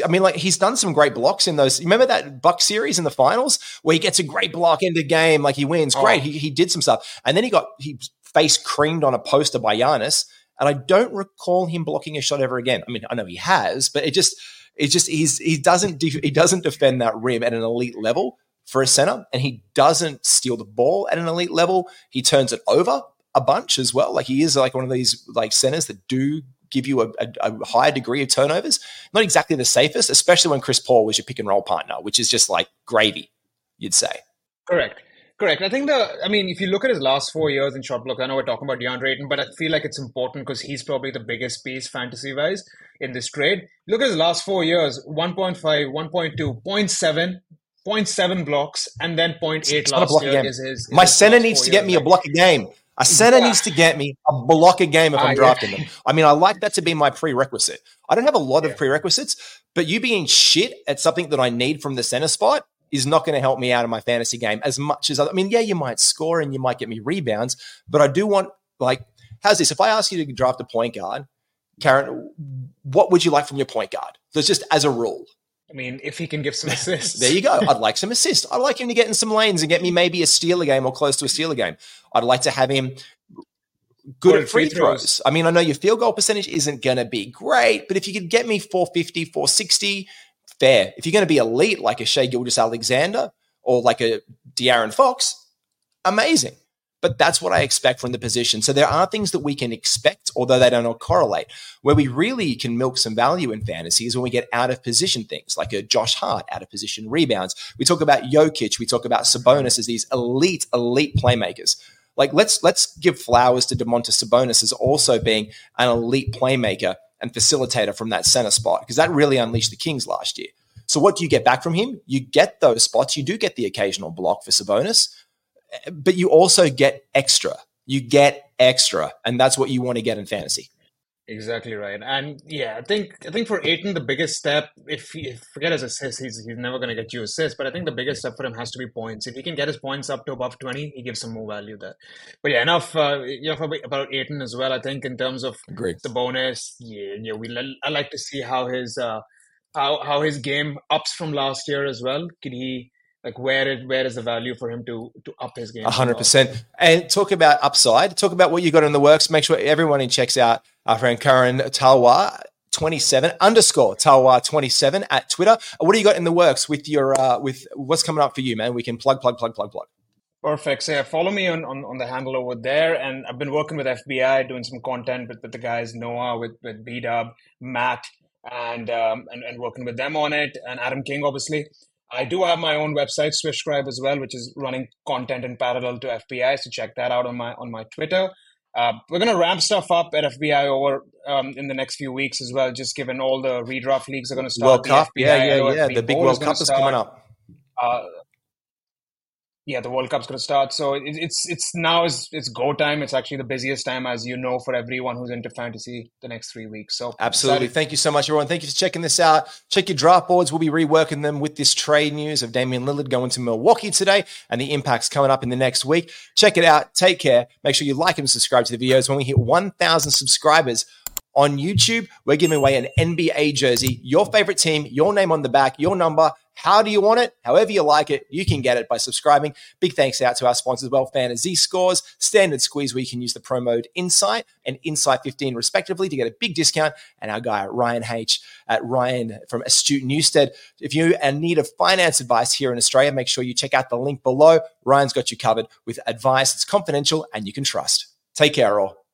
I mean, like he's done some great blocks in those. Remember that Buck series in the finals where he gets a great block in the game, like he wins. Oh. Great, oh. he, he did some stuff, and then he got he face creamed on a poster by Giannis. And I don't recall him blocking a shot ever again. I mean, I know he has, but it just, it just, he's, he doesn't, de- he doesn't defend that rim at an elite level for a center, and he doesn't steal the ball at an elite level. He turns it over a bunch as well. Like he is like one of these like centers that do give you a, a, a, higher degree of turnovers. Not exactly the safest, especially when Chris Paul was your pick and roll partner, which is just like gravy, you'd say. Correct. Correct. I think the, I mean, if you look at his last four years in shot block, I know we're talking about DeAndre Ayton, but I feel like it's important because he's probably the biggest piece fantasy wise in this trade. Look at his last four years 1.5, 1.2, 0.7, 0.7 blocks, and then 0.8 last year is his. My center needs to get me a block a game. A center yeah. needs to get me a block a game if I'm uh, drafting yeah. them. I mean, I like that to be my prerequisite. I don't have a lot yeah. of prerequisites, but you being shit at something that I need from the center spot is not going to help me out in my fantasy game as much as I mean, yeah, you might score and you might get me rebounds, but I do want like how's this? If I ask you to draft a point guard, Karan, what would you like from your point guard? So just as a rule. I mean, if he can give some assists. there you go. I'd like some assists. I'd like him to get in some lanes and get me maybe a steal a game or close to a steal a game. I'd like to have him good at free throws. throws. I mean, I know your field goal percentage isn't going to be great, but if you could get me 450, 460, fair. If you're going to be elite like a Shai Gilgeous-Alexander or like a De'Aaron Fox, amazing. But that's what I expect from the position. So there are things that we can expect, although they don't all correlate. Where we really can milk some value in fantasy is when we get out of position things, like a Josh Hart out of position rebounds. We talk about Jokic, we talk about Sabonis as these elite, elite playmakers. Like let's let's give flowers to Domantas Sabonis as also being an elite playmaker and facilitator from that center spot because that really unleashed the Kings last year. So what do you get back from him? You get those spots. You do get the occasional block for Sabonis, eh, but you also get extra. You get extra, and that's what you want to get in fantasy. Exactly right, and yeah, I think I think for Ayton the biggest step, if he forget his assists, he's he's never going to get you assists. But I think the biggest step for him has to be points. If he can get his points up to above twenty, he gives some more value there. But yeah, enough uh, you know about Ayton as well. I think in terms of Agreed. Sabonis, yeah, yeah, we I like to see how his uh, how how his game ups from last year as well. Can he like where it where is the value for him to to up his game? hundred percent. And talk about upside. Talk about what you got in the works. Make sure everyone checks out our friend Karan Talwar. 27 underscore Talwar 27 at Twitter. What do you got in the works with your uh, with what's coming up for you, man? We can plug, plug, plug, plug, plug. Perfect. So yeah, follow me on, on, on the handle over there. And I've been working with FBI, doing some content with, with the guys Noah, with with B Dub, Matt, and, um, and and working with them on it, and Adam King, obviously. I do have my own website, Swishscribe, as well, which is running content in parallel to FBI. So check that out on my on my Twitter. Uh, we're going to ramp stuff up at FBI over um, in the next few weeks as well, just given all the redraft leagues are going to start. World Cup, yeah, yeah, yeah. The big World Cup is coming up. Uh, yeah, the World Cup's going to start. So it, it's it's now is it's go time. It's actually the busiest time, as you know, for everyone who's into fantasy the next three weeks. So absolutely, excited. thank you so much, everyone. Thank you for checking this out. Check your draft boards. We'll be reworking them with this trade news of Damian Lillard going to Milwaukee today, and the impacts coming up in the next week. Check it out. Take care. Make sure you like and subscribe to the videos. When we hit 1,000 subscribers on YouTube, we're giving away an NBA jersey, your favorite team, your name on the back, your number how do you want it? However you like it, you can get it by subscribing. Big thanks out to our sponsors, well, FantaZScores, Standard Squeeze, where you can use the promo code Insight and Insight 15 respectively to get a big discount. And our guy Ryan H at Ryan from Astute Newstead. If you need a finance advice here in Australia, make sure you check out the link below. Ryan's got you covered with advice that's confidential and you can trust. Take care, all.